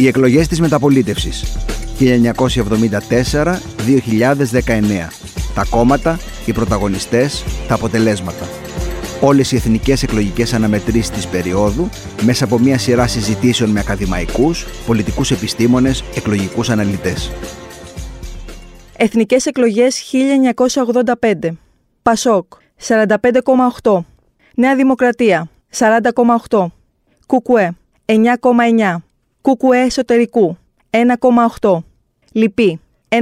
Οι εκλογές της μεταπολίτευσης. 1974-2019 Τα κόμματα, οι πρωταγωνιστές, τα αποτελέσματα. Όλες οι εθνικές εκλογικές αναμετρήσεις της περίοδου μέσα από μια σειρά συζητήσεων με ακαδημαϊκούς, πολιτικούς επιστήμονες, εκλογικούς αναλυτές. Εθνικές εκλογές 1985 Πασόκ 45,8 Νέα Δημοκρατία 40,8 Κουκουέ 9,9 Κουκουέ εσωτερικού 1,8 Λυπή 1,6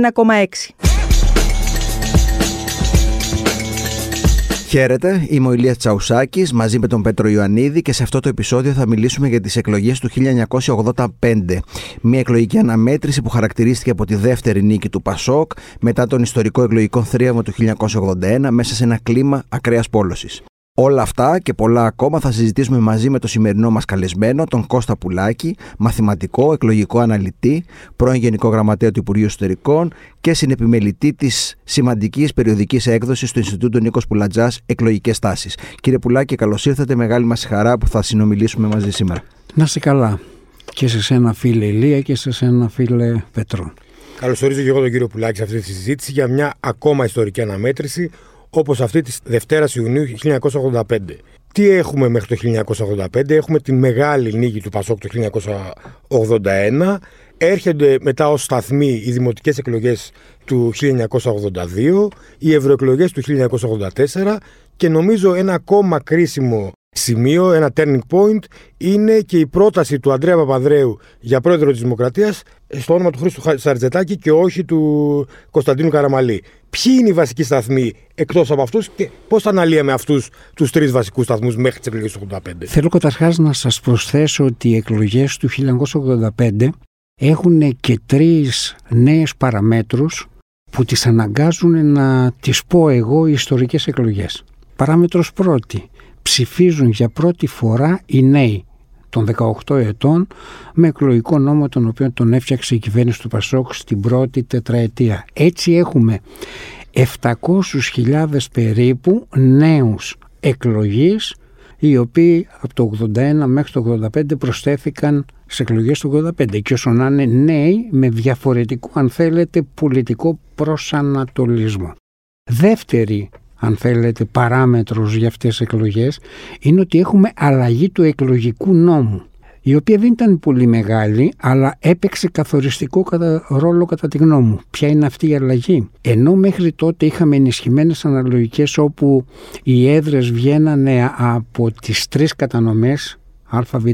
Χαίρετε, είμαι ο Ηλίας Τσαουσάκης μαζί με τον Πέτρο Ιωαννίδη και σε αυτό το επεισόδιο θα μιλήσουμε για τις εκλογές του 1985. Μια εκλογική αναμέτρηση που χαρακτηρίστηκε από τη δεύτερη νίκη του Πασόκ μετά τον ιστορικό εκλογικό θρίαμβο του 1981 μέσα σε ένα κλίμα ακραίας πόλωσης. Όλα αυτά και πολλά ακόμα θα συζητήσουμε μαζί με το σημερινό μας καλεσμένο, τον Κώστα Πουλάκη, μαθηματικό, εκλογικό αναλυτή, πρώην Γενικό Γραμματέα του Υπουργείου Εσωτερικών και συνεπιμελητή της σημαντικής περιοδικής έκδοσης του Ινστιτούτου Νίκος Πουλατζάς Εκλογικές Τάσεις. Κύριε Πουλάκη, καλώς ήρθατε. Μεγάλη μας χαρά που θα συνομιλήσουμε μαζί σήμερα. Να είστε καλά. Και σε σένα φίλε Ηλία και σε σένα φίλε Πετρό. Καλωσορίζω και εγώ τον κύριο Πουλάκη σε αυτή τη συζήτηση για μια ακόμα ιστορική αναμέτρηση όπως αυτή της Δευτέρας Ιουνίου 1985. Τι έχουμε μέχρι το 1985, έχουμε τη μεγάλη νίκη του Πασόκ το 1981, έρχονται μετά ως σταθμοί οι δημοτικές εκλογές του 1982, οι ευρωεκλογές του 1984 και νομίζω ένα ακόμα κρίσιμο σημείο, ένα turning point, είναι και η πρόταση του Αντρέα Παπαδρέου για πρόεδρο της Δημοκρατίας στο όνομα του Χρήστου Σαρτζετάκη και όχι του Κωνσταντίνου Καραμαλή. Ποιοι είναι οι βασικοί σταθμοί εκτός από αυτούς και πώς θα αναλύαμε αυτούς τους τρεις βασικούς σταθμούς μέχρι τις εκλογές του 1985. Θέλω καταρχάς να σας προσθέσω ότι οι εκλογές του 1985 έχουν και τρεις νέες παραμέτρους που τις αναγκάζουν να τις πω εγώ οι ιστορικές εκλογές. Παράμετρος πρώτη, ψηφίζουν για πρώτη φορά οι νέοι των 18 ετών με εκλογικό νόμο τον οποίο τον έφτιαξε η κυβέρνηση του Πασόκ στην πρώτη τετραετία. Έτσι έχουμε 700.000 περίπου νέους εκλογείς οι οποίοι από το 81 μέχρι το 85 προσθέθηκαν σε εκλογές του 85 και όσο να είναι νέοι με διαφορετικό αν θέλετε πολιτικό προσανατολισμό. Δεύτερη αν θέλετε, παράμετρος για αυτές τις εκλογές είναι ότι έχουμε αλλαγή του εκλογικού νόμου η οποία δεν ήταν πολύ μεγάλη, αλλά έπαιξε καθοριστικό ρόλο κατά τη γνώμη μου. Ποια είναι αυτή η αλλαγή; Ενώ μέχρι τότε είχαμε ενισχυμένες αναλογικές όπου οι έδρες βγαίνανε από τις τρεις κατανομές ΑΒΓ,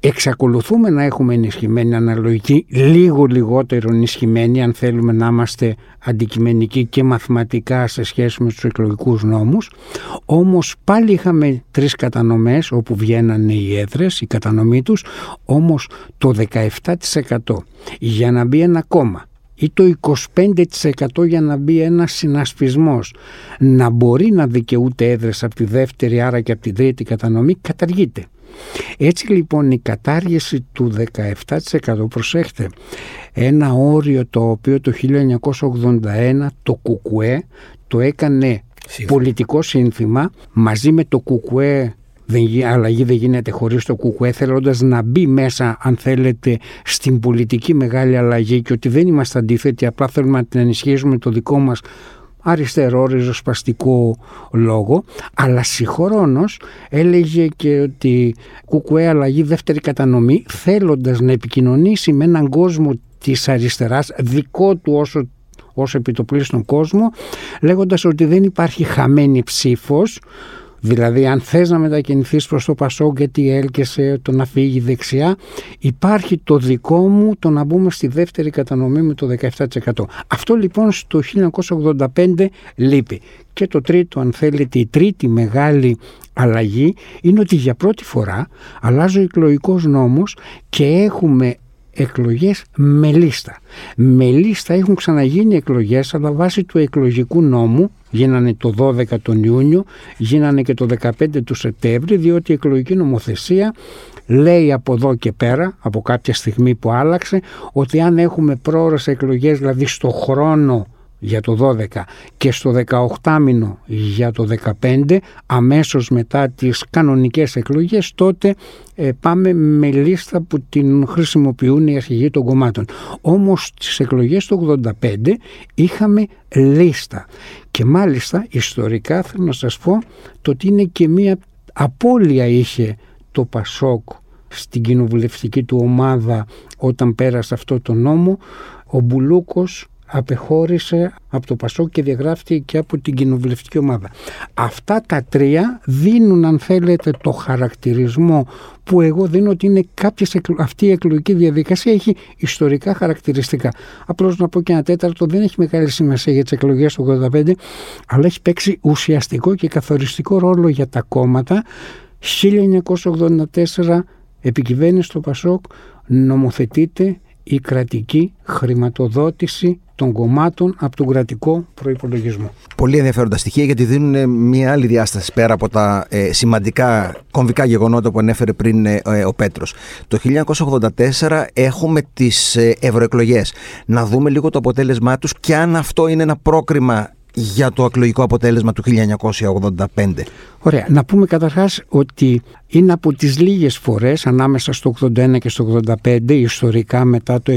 εξακολουθούμε να έχουμε ενισχυμένη αναλογική, λίγο λιγότερο ενισχυμένη αν θέλουμε να είμαστε αντικειμενικοί και μαθηματικά σε σχέση με τους εκλογικούς νόμους, όμως πάλι είχαμε τρεις κατανομές όπου βγαίνανε οι έδρες, η κατανομή τους, όμως το 17% για να μπει ένα κόμμα ή το 25% για να μπει ένας συνασπισμός να μπορεί να δικαιούται έδρες από τη δεύτερη άρα και από τη τρίτη κατανομή καταργείται. Έτσι λοιπόν η κατάργηση του 17% προσέχτε ένα όριο το οποίο το 1981 το ΚΚΕ το έκανε πολιτικό σύνθημα μαζί με το ΚΚΕ δεν, αλλαγή δεν γίνεται χωρίς το κουκουέ θέλοντας να μπει μέσα αν θέλετε στην πολιτική μεγάλη αλλαγή και ότι δεν είμαστε αντίθετοι απλά θέλουμε να την ενισχύσουμε το δικό μας αριστερό ριζοσπαστικό λόγο. Αλλά συγχρόνως έλεγε και ότι κουκουέ αλλαγή δεύτερη κατανομή θέλοντας να επικοινωνήσει με έναν κόσμο της αριστεράς δικό του όσο όσο επιτοπλίστων κόσμο λέγοντας ότι δεν υπάρχει χαμένη ψήφος Δηλαδή αν θες να μετακινηθείς προς το Πασόκ γιατί έλκεσαι το να φύγει δεξιά υπάρχει το δικό μου το να μπούμε στη δεύτερη κατανομή με το 17%. Αυτό λοιπόν στο 1985 λείπει. Και το τρίτο αν θέλετε η τρίτη μεγάλη αλλαγή είναι ότι για πρώτη φορά αλλάζει ο εκλογικός νόμος και έχουμε εκλογές με λίστα. Με λίστα έχουν ξαναγίνει εκλογές αλλά βάσει του εκλογικού νόμου γίνανε το 12 τον Ιούνιο, γίνανε και το 15 του Σεπτέμβρη διότι η εκλογική νομοθεσία λέει από εδώ και πέρα, από κάποια στιγμή που άλλαξε, ότι αν έχουμε πρόορες εκλογές, δηλαδή στο χρόνο για το 12 και στο 18 μήνο για το 15 αμέσως μετά τις κανονικές εκλογές τότε ε, πάμε με λίστα που την χρησιμοποιούν οι αρχηγοί των κομμάτων. Όμως στις εκλογές του 85 είχαμε λίστα και μάλιστα ιστορικά θέλω να σας πω το ότι είναι και μία απώλεια είχε το Πασόκ στην κοινοβουλευτική του ομάδα όταν πέρασε αυτό το νόμο ο Μπουλούκος απεχώρησε από το Πασόκ και διαγράφηκε και από την κοινοβουλευτική ομάδα. Αυτά τα τρία δίνουν αν θέλετε το χαρακτηρισμό που εγώ δίνω ότι είναι κάποιες, αυτή η εκλογική διαδικασία έχει ιστορικά χαρακτηριστικά. Απλώς να πω και ένα τέταρτο δεν έχει μεγάλη σημασία για τις εκλογές του 85 αλλά έχει παίξει ουσιαστικό και καθοριστικό ρόλο για τα κόμματα 1984 επικυβέρνηση του Πασόκ νομοθετείται η κρατική χρηματοδότηση των κομμάτων από τον κρατικό προπολογισμό. Πολύ ενδιαφέροντα στοιχεία γιατί δίνουν μια άλλη διάσταση πέρα από τα ε, σημαντικά κομβικά γεγονότα που ανέφερε πριν ε, ο Πέτρος. Το 1984 έχουμε τις ε, ευρωεκλογές. Να δούμε λίγο το αποτέλεσμά τους και αν αυτό είναι ένα πρόκριμα για το εκλογικό αποτέλεσμα του 1985. Ωραία. Να πούμε καταρχάς ότι είναι από τις λίγες φορές ανάμεσα στο 81 και στο 85 ιστορικά μετά το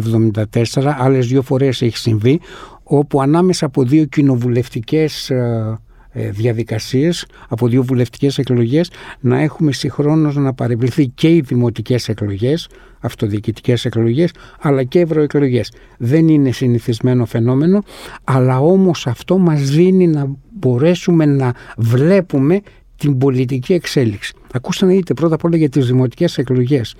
74 άλλες δύο φορές έχει συμβεί όπου ανάμεσα από δύο κοινοβουλευτικές ε, ε, διαδικασίες από δύο βουλευτικές εκλογές να έχουμε συγχρόνως να παρευληθεί και οι δημοτικές εκλογές αυτοδιοικητικές εκλογές αλλά και ευρωεκλογές. Δεν είναι συνηθισμένο φαινόμενο αλλά όμως αυτό μας δίνει να μπορέσουμε να βλέπουμε την πολιτική εξέλιξη. Ακούστε να δείτε πρώτα απ' όλα για τις δημοτικές εκλογές.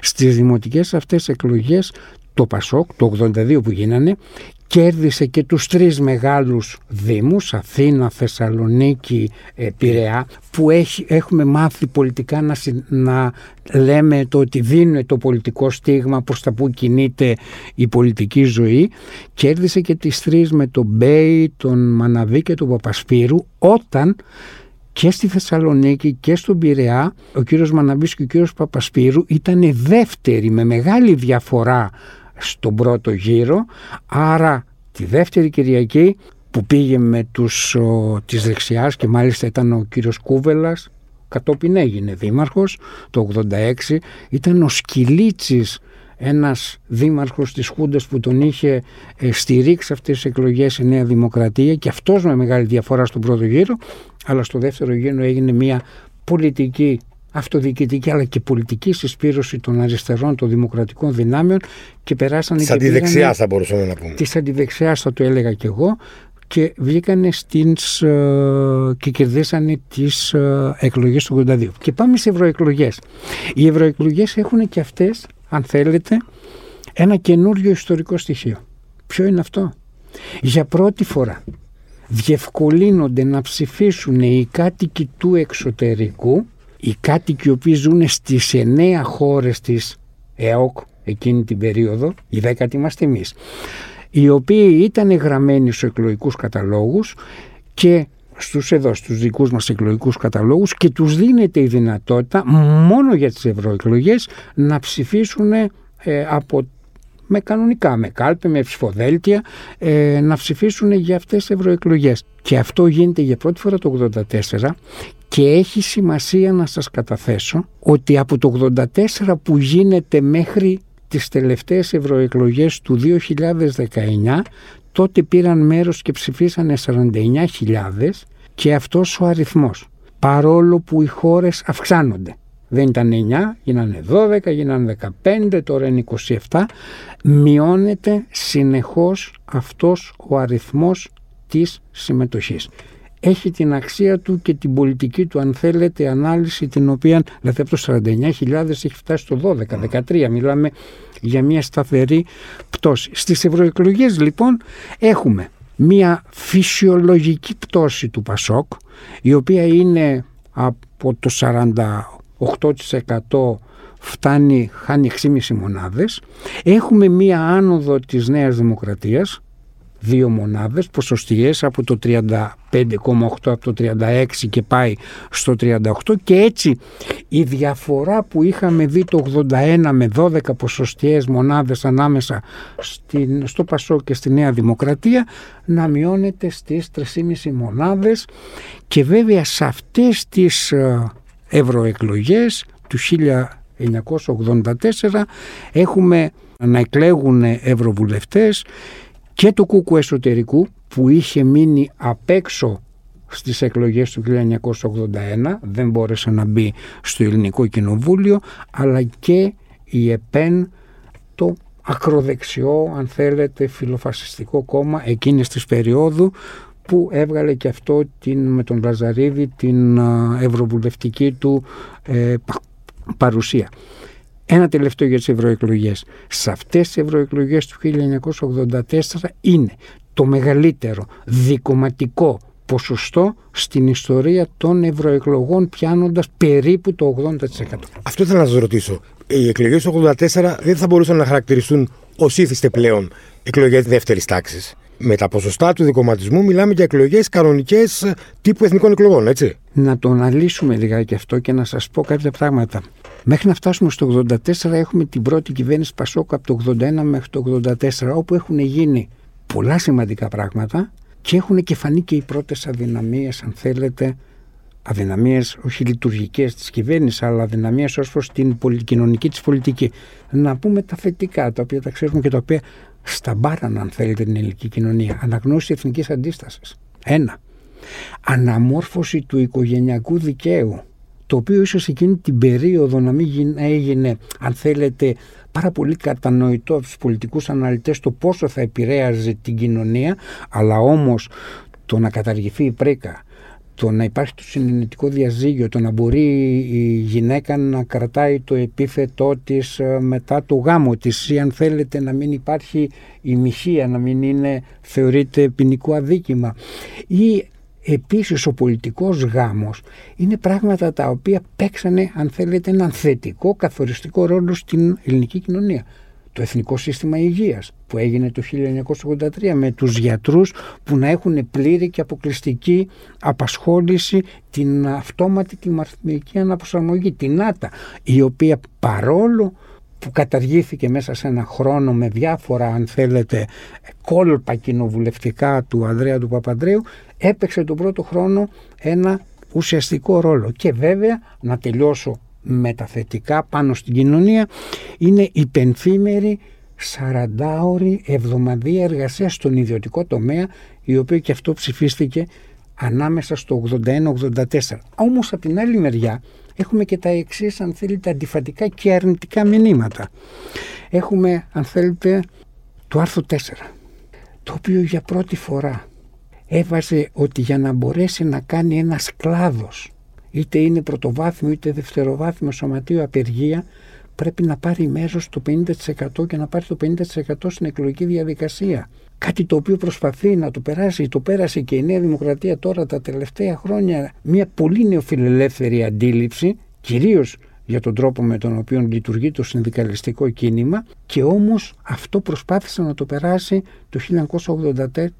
Στις δημοτικές αυτές εκλογές το Πασόκ, το 82 που γίνανε, κέρδισε και τους τρεις μεγάλους δήμους, Αθήνα, Θεσσαλονίκη, ε, Πειραιά, που έχει, έχουμε μάθει πολιτικά να, να λέμε το ότι δίνουν το πολιτικό στίγμα προς τα που κινείται η πολιτική ζωή. Κέρδισε και τις τρεις με τον Μπέι, τον Μαναβή και τον Παπασπύρου, όταν και στη Θεσσαλονίκη και στον Πειραιά ο κύριος Μαναβής και ο κύριος Παπασπύρου ήταν δεύτεροι με μεγάλη διαφορά στον πρώτο γύρο. Άρα τη δεύτερη Κυριακή που πήγε με τους ο, της δεξιάς και μάλιστα ήταν ο κύριος Κούβελας κατόπιν έγινε δήμαρχος το 86 ήταν ο Σκυλίτσης ένας δήμαρχος της Χούντας που τον είχε ε, στηρίξει αυτές τις εκλογές η Νέα Δημοκρατία και αυτός με μεγάλη διαφορά στον πρώτο γύρο. Αλλά στο δεύτερο γύρο έγινε μια πολιτική αυτοδιοικητική αλλά και πολιτική συσπήρωση των αριστερών των δημοκρατικών δυνάμεων και περάσαν Τη αντιδεξιά θα μπορούσαμε να πούμε. Τη αντιδεξιά θα το έλεγα κι εγώ και βγήκανε στις, ε, και κερδίσανε τις ε, εκλογές του 82. Και πάμε σε ευρωεκλογές. Οι ευρωεκλογές έχουν και αυτές, αν θέλετε, ένα καινούριο ιστορικό στοιχείο. Ποιο είναι αυτό; Για πρώτη φορά διευκολύνονται να ψηφίσουν οι κάτοικοι του εξωτερικού οι κάτοικοι οι οποίοι ζουν στις εννέα χώρες της ΕΟΚ εκείνη την περίοδο, οι δέκατοι είμαστε εμείς, οι οποίοι ήταν γραμμένοι στους εκλογικούς καταλόγους και στους εδώ, στους δικούς μας εκλογικούς καταλόγους και τους δίνεται η δυνατότητα μόνο για τις ευρωεκλογές να ψηφίσουν ε, από με κανονικά, με κάλπη, με ψηφοδέλτια, ε, να ψηφίσουν για αυτές τις ευρωεκλογές. Και αυτό γίνεται για πρώτη φορά το 1984 και έχει σημασία να σας καταθέσω ότι από το 84 που γίνεται μέχρι τις τελευταίες ευρωεκλογές του 2019 τότε πήραν μέρος και ψηφίσανε 49.000 και αυτός ο αριθμός παρόλο που οι χώρες αυξάνονται δεν ήταν 9, γίνανε 12, γίνανε 15, τώρα είναι 27 μειώνεται συνεχώς αυτός ο αριθμός της συμμετοχής. Έχει την αξία του και την πολιτική του αν θέλετε ανάλυση την οποία δηλαδή από το 49.000 έχει φτάσει στο 12, 13 μιλάμε για μια σταθερή πτώση. Στις ευρωεκλογές λοιπόν έχουμε μια φυσιολογική πτώση του Πασόκ η οποία είναι από το 48% φτάνει, χάνει 6,5 μονάδες. Έχουμε μία άνοδο της Νέας Δημοκρατίας δύο μονάδες ποσοστιαίες από το 35,8 από το 36 και πάει στο 38 και έτσι η διαφορά που είχαμε δει το 81 με 12 ποσοστιαίες μονάδες ανάμεσα στην, στο Πασό και στη Νέα Δημοκρατία να μειώνεται στις 3,5 μονάδες και βέβαια σε αυτές τις ε, ευρωεκλογές του 1984 έχουμε να εκλέγουν ευρωβουλευτές και το κούκου εσωτερικού που είχε μείνει απ' έξω στις εκλογές του 1981 δεν μπόρεσε να μπει στο ελληνικό κοινοβούλιο αλλά και η ΕΠΕΝ το ακροδεξιό αν θέλετε φιλοφασιστικό κόμμα εκείνης της περίοδου που έβγαλε και αυτό την, με τον Λαζαρίδη την ευρωβουλευτική του ε, παρουσία. Ένα τελευταίο για τις ευρωεκλογές. Σε αυτές τις ευρωεκλογές του 1984 είναι το μεγαλύτερο δικοματικό ποσοστό στην ιστορία των ευρωεκλογών πιάνοντας περίπου το 80%. Αυτό ήθελα να σας ρωτήσω. Οι εκλογές του 1984 δεν θα μπορούσαν να χαρακτηριστούν ως ήθιστε πλέον εκλογές δεύτερης τάξης; Με τα ποσοστά του δικοματισμού μιλάμε για εκλογές κανονικές τύπου εθνικών εκλογών, έτσι. Να το αναλύσουμε λιγάκι αυτό και να σας πω κάποια πράγματα. Μέχρι να φτάσουμε στο 84 έχουμε την πρώτη κυβέρνηση Πασόκ από το 81 μέχρι το 84 όπου έχουν γίνει πολλά σημαντικά πράγματα και έχουν και φανεί και οι πρώτες αδυναμίες, αν θέλετε αδυναμίες όχι λειτουργικές της κυβέρνησης, αλλά αδυναμίες ως προς την κοινωνική της πολιτική. Να πούμε τα θετικά, τα οποία τα ξέρουμε και τα οποία σταμπάραν, αν θέλετε, την ελληνική κοινωνία. Αναγνώριση εθνικής αντίστασης. Ένα. Αναμόρφωση του οικογενειακού δικαίου το οποίο ίσως εκείνη την περίοδο να μην έγινε, αν θέλετε, πάρα πολύ κατανοητό από τους πολιτικούς αναλυτές το πόσο θα επηρέαζε την κοινωνία, αλλά όμως το να καταργηθεί η πρίκα, το να υπάρχει το συνενετικό διαζύγιο, το να μπορεί η γυναίκα να κρατάει το επίθετό της ε, μετά το γάμο της ή αν θέλετε να μην υπάρχει η μοιχεία, να μην είναι θεωρείται ποινικό αδίκημα. Ή επίσης ο πολιτικός γάμος είναι πράγματα τα οποία παίξανε αν θέλετε έναν θετικό καθοριστικό ρόλο στην ελληνική κοινωνία το Εθνικό Σύστημα Υγείας που έγινε το 1983 με τους γιατρούς που να έχουν πλήρη και αποκλειστική απασχόληση την αυτόματη κλιματική αναπροσαρμογή, την ΆΤΑ, η οποία παρόλο που καταργήθηκε μέσα σε ένα χρόνο με διάφορα αν θέλετε κόλπα κοινοβουλευτικά του Ανδρέα του Παπαντρέου έπαιξε τον πρώτο χρόνο ένα ουσιαστικό ρόλο. Και βέβαια να τελειώσω μεταθετικά πάνω στην κοινωνία είναι η πενθήμερη 40ωρη εβδομαδία εργασία στον ιδιωτικό τομέα η οποία και αυτό ψηφίστηκε ανάμεσα στο 81-84. Όμως από την άλλη μεριά έχουμε και τα εξής αν θέλετε αντιφατικά και αρνητικά μηνύματα. Έχουμε αν θέλετε το άρθρο 4 το οποίο για πρώτη φορά έβαζε ότι για να μπορέσει να κάνει ένας κλάδος είτε είναι πρωτοβάθμιο είτε δευτεροβάθμιο σωματείο απεργία πρέπει να πάρει μέρος το 50% και να πάρει το 50% στην εκλογική διαδικασία. Κάτι το οποίο προσπαθεί να το περάσει, το πέρασε και η Νέα Δημοκρατία τώρα τα τελευταία χρόνια μια πολύ νεοφιλελεύθερη αντίληψη, κυρίως για τον τρόπο με τον οποίο λειτουργεί το συνδικαλιστικό κίνημα και όμως αυτό προσπάθησε να το περάσει το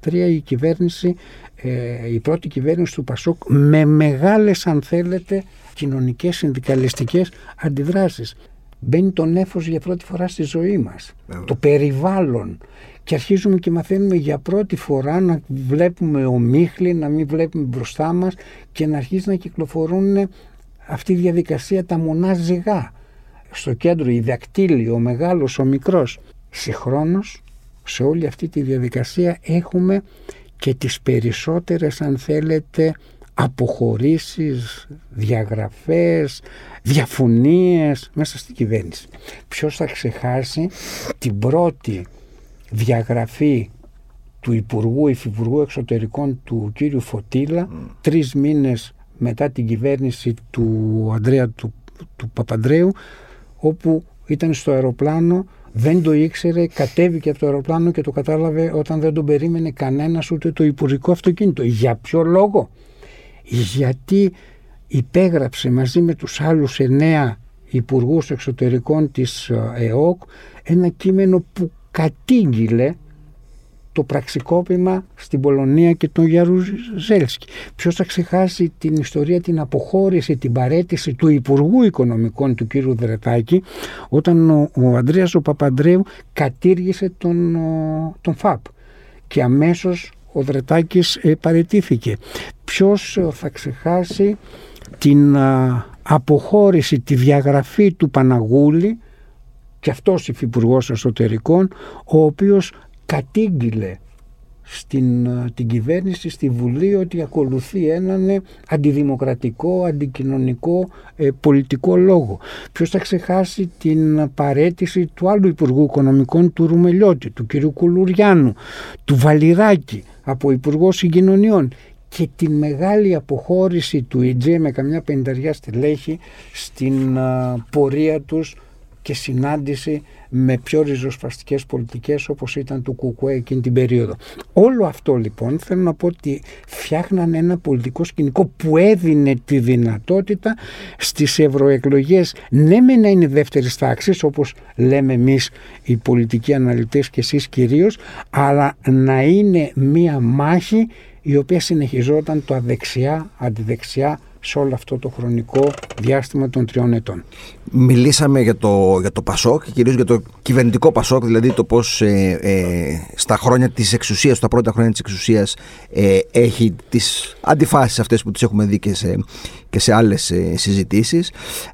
1983 η κυβέρνηση, ε, η πρώτη κυβέρνηση του Πασόκ με μεγάλες αν θέλετε κοινωνικές συνδικαλιστικές αντιδράσεις. Μπαίνει το νέφος για πρώτη φορά στη ζωή μας, το περιβάλλον και αρχίζουμε και μαθαίνουμε για πρώτη φορά να βλέπουμε ομίχλη, να μην βλέπουμε μπροστά μας και να αρχίζει να κυκλοφορούν αυτή η διαδικασία τα μονά ζυγά. Στο κέντρο η δακτύλη, ο μεγάλος, ο μικρός. Συγχρόνως σε όλη αυτή τη διαδικασία έχουμε και τις περισσότερες αν θέλετε αποχωρήσεις, διαγραφές, διαφωνίες μέσα στην κυβέρνηση. Ποιος θα ξεχάσει την πρώτη διαγραφή του Υπουργού Υφυπουργού Εξωτερικών του κύριου Φωτίλα mm. τρεις μήνες μετά την κυβέρνηση του Ανδρέα του, του Παπαντρέου όπου ήταν στο αεροπλάνο δεν το ήξερε, κατέβηκε από το αεροπλάνο και το κατάλαβε όταν δεν τον περίμενε κανένας ούτε το υπουργικό αυτοκίνητο. Για ποιο λόγο; Γιατί υπέγραψε μαζί με τους άλλους εννέα υπουργούς εξωτερικών της ε, ΕΟΚ ένα κείμενο που κατήγγειλε το πραξικόπημα στην Πολωνία και τον Γιαρουζέλσκι. Ποιος θα ξεχάσει την ιστορία, την αποχώρηση, την παρέτηση του Υπουργού Οικονομικών του κύριου Δρετάκη όταν ο, ο Ανδρέας ο Παπαντρέου κατήργησε τον, τον ΦΑΠ και αμέσως ο Δρετάκης ε, παρετήθηκε. Ποιος ε, θα ξεχάσει την αποχώρηση, τη διαγραφή του Παναγούλη και αυτός υφυπουργός εσωτερικών ο οποίος κατήγγειλε στην την κυβέρνηση, στη Βουλή ότι ακολουθεί έναν αντιδημοκρατικό, αντικοινωνικό ε, πολιτικό λόγο. Ποιος θα ξεχάσει την παρέτηση του άλλου Υπουργού Οικονομικών του Ρουμελιώτη, του κ. Κουλουριάνου, του Βαλιράκη από Υπουργό Συγκοινωνιών και τη μεγάλη αποχώρηση του ΙΤΖΕ με καμιά πενταριά στελέχη στην πορεία τους και συνάντηση με πιο ριζοσπαστικές πολιτικές όπως ήταν του Κουκουέ εκείνη την περίοδο. Όλο αυτό λοιπόν θέλω να πω ότι φτιάχναν ένα πολιτικό σκηνικό που έδινε τη δυνατότητα στις ευρωεκλογές ναι με να είναι δεύτερης τάξης όπως λέμε εμείς οι πολιτικοί αναλυτές και εσείς κυρίως αλλά να είναι μία μάχη η οποία συνεχιζόταν το αδεξιά, αντιδεξιά σε όλο αυτό το χρονικό διάστημα των τριών ετών. Μιλήσαμε για το, για το Πασόκ και κυρίως για το κυβερνητικό Πασόκ, δηλαδή το πώς ε, ε, στα χρόνια της εξουσίας, στα πρώτα χρόνια της εξουσίας ε, έχει τις αντιφάσεις αυτές που τις έχουμε δει και σε, και σε άλλες ε, συζητήσεις.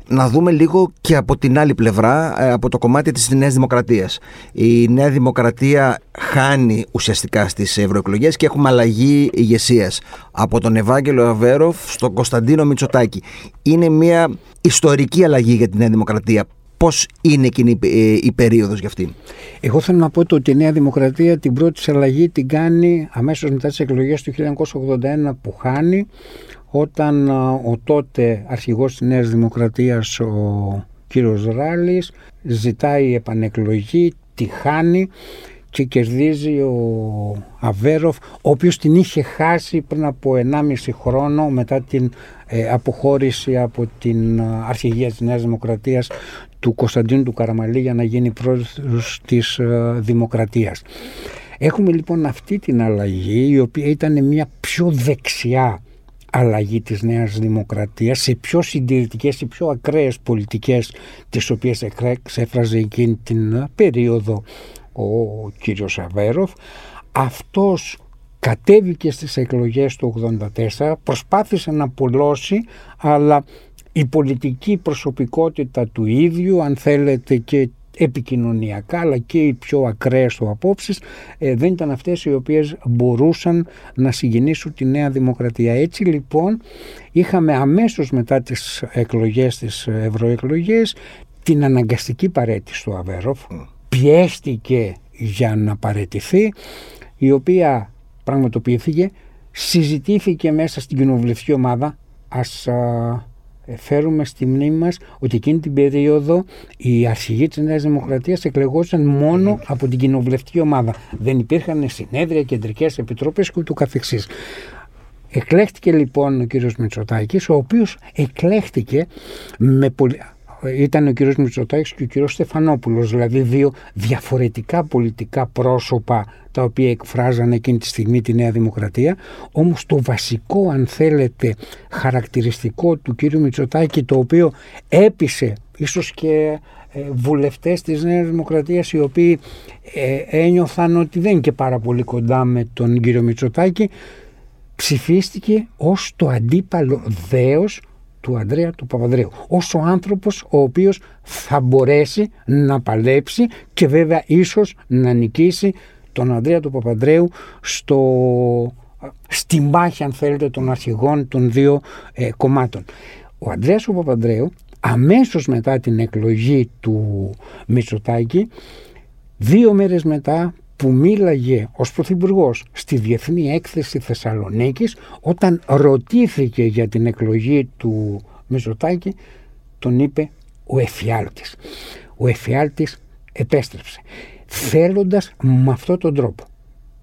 Να δούμε λίγο και από την άλλη πλευρά, ε, από το κομμάτι της Νέας Δημοκρατίας. Η Νέα Δημοκρατία χάνει ουσιαστικά στις ευρωεκλογές και έχουμε αλλαγή ηγεσίας από τον Ευάγγελο Αβέροφ στον Κωνσταντίνο Μητσοτάκη. Είναι μια ιστορική αλλαγή για τη Νέα Δημοκρατία. Πώς είναι εκείνη η ε, περίοδος για αυτήν; Εγώ θέλω να πω ότι η Νέα Δημοκρατία την πρώτη αλλαγή την κάνει αμέσως μετά τις εκλογές του 1981 που χάνει όταν ο τότε αρχηγός της Νέας Δημοκρατίας ο κύριος Ράλης ζητάει επανεκλογή, τη χάνει και κερδίζει ο Αβέροφ ο οποίος την είχε χάσει πριν από 1,5 χρόνο μετά την ε, αποχώρηση από την αρχηγία της Νέας Δημοκρατίας του Κωνσταντίνου του Καραμαλή για να γίνει πρόεδρος της ε, Δημοκρατίας. Έχουμε λοιπόν αυτή την αλλαγή η οποία ήταν μια πιο δεξιά αλλαγή της Νέας Δημοκρατίας σε πιο συντηρητικές ή πιο ακραίες πολιτικές τις οποίες εξέφραζε εκείνη την περίοδο ο κύριος Αβέροφ αυτός κατέβηκε στις εκλογές του 1984 προσπάθησε να πουλώσει αλλά η πολιτική προσωπικότητα του ίδιου αν θέλετε και επικοινωνιακά αλλά και οι πιο ακραίες του απόψεις ε, δεν ήταν αυτές οι οποίες μπορούσαν να συγκινήσουν τη νέα δημοκρατία. Έτσι λοιπόν είχαμε αμέσως μετά τις εκλογές, τις ευρωεκλογές την αναγκαστική παρέτηση του Αβέροφ πιέστηκε για να παρετηθεί η οποία πραγματοποιήθηκε συζητήθηκε μέσα στην κοινοβουλευτική ομάδα ας ε, φέρουμε στη μνήμη μας ότι εκείνη την περίοδο οι αρχηγοί της Νέας Δημοκρατίας εκλεγόταν μόνο από την κοινοβουλευτική ομάδα. Δεν υπήρχαν συνέδρια, κεντρικές επιτροπές και ούτω καθεξής. Εκλέχτηκε λοιπόν ο κύριος Μητσοτάκης, ο οποίος εκλέχτηκε με πολύ ήταν ο κύριος Μητσοτάκης και ο κύριος Στεφανόπουλος, δηλαδή δύο διαφορετικά πολιτικά πρόσωπα τα οποία εκφράζανε εκείνη τη στιγμή τη Νέα Δημοκρατία, όμως το βασικό αν θέλετε χαρακτηριστικό του κύριου Μητσοτάκη το οποίο έπεισε ίσως και ε, βουλευτές της Νέας Δημοκρατίας οι οποίοι ε, ένιωθαν ότι δεν είναι και πάρα πολύ κοντά με τον κύριο Μητσοτάκη ψηφίστηκε ως το αντίπαλο δέος του Ανδρέα του Παπανδρέου ως ο άνθρωπος ο οποίος θα μπορέσει να παλέψει και βέβαια ίσως να νικήσει τον Ανδρέα του Παπανδρέου στο, στη μάχη αν θέλετε των αρχηγών των δύο ε, κομμάτων. Ο Ανδρέας του Παπανδρέου αμέσως μετά την εκλογή του Μητσοτάκη δύο μέρες μετά που μίλαγε ως Πρωθυπουργός στη Διεθνή Έκθεση Θεσσαλονίκης όταν ρωτήθηκε για την εκλογή του Μητσοτάκη τον είπε ο Εφιάλτης. Ο Εφιάλτης επέστρεψε θέλοντας με αυτόν τον τρόπο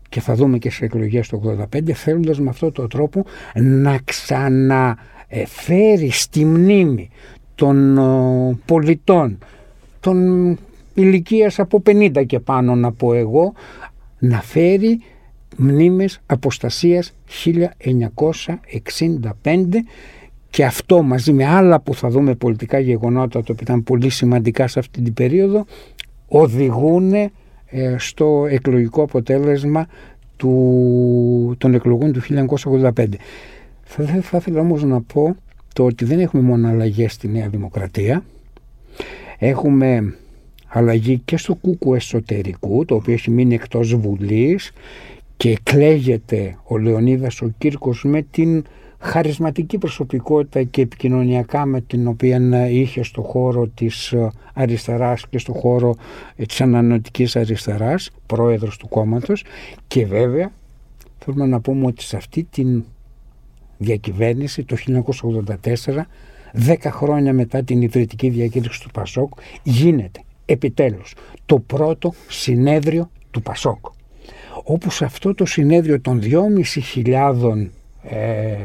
και θα δούμε και στις εκλογές του 85 θέλοντας με αυτόν τον τρόπο να ξαναφέρει στη μνήμη των πολιτών των ηλικίας από 50 και πάνω να πω εγώ να φέρει μνήμες αποστασίας 1965 και αυτό μαζί με άλλα που θα δούμε πολιτικά γεγονότα το οποίο ήταν πολύ σημαντικά σε αυτή την περίοδο οδηγούν ε, στο εκλογικό αποτέλεσμα του, των εκλογών του 1985. Θα, θα ήθελα όμως να πω το ότι δεν έχουμε μόνο αλλαγές στη Νέα Δημοκρατία. Έχουμε αλλαγή και στο κούκου εσωτερικού, το οποίο έχει μείνει εκτός Βουλής και εκλέγεται ο Λεωνίδας ο Κύρκος με την χαρισματική προσωπικότητα και επικοινωνιακά με την οποία είχε στο χώρο της αριστεράς και στο χώρο της ανανοτικής αριστεράς, πρόεδρος του κόμματος. Και βέβαια θέλουμε να πούμε ότι σε αυτή την διακυβέρνηση το 1984, 10 χρόνια μετά την ιδρυτική διακήρυξη του Πασόκ, γίνεται επιτέλους το πρώτο συνέδριο του Πασόκ. Όπου σε αυτό το συνέδριο των 2.500 ε,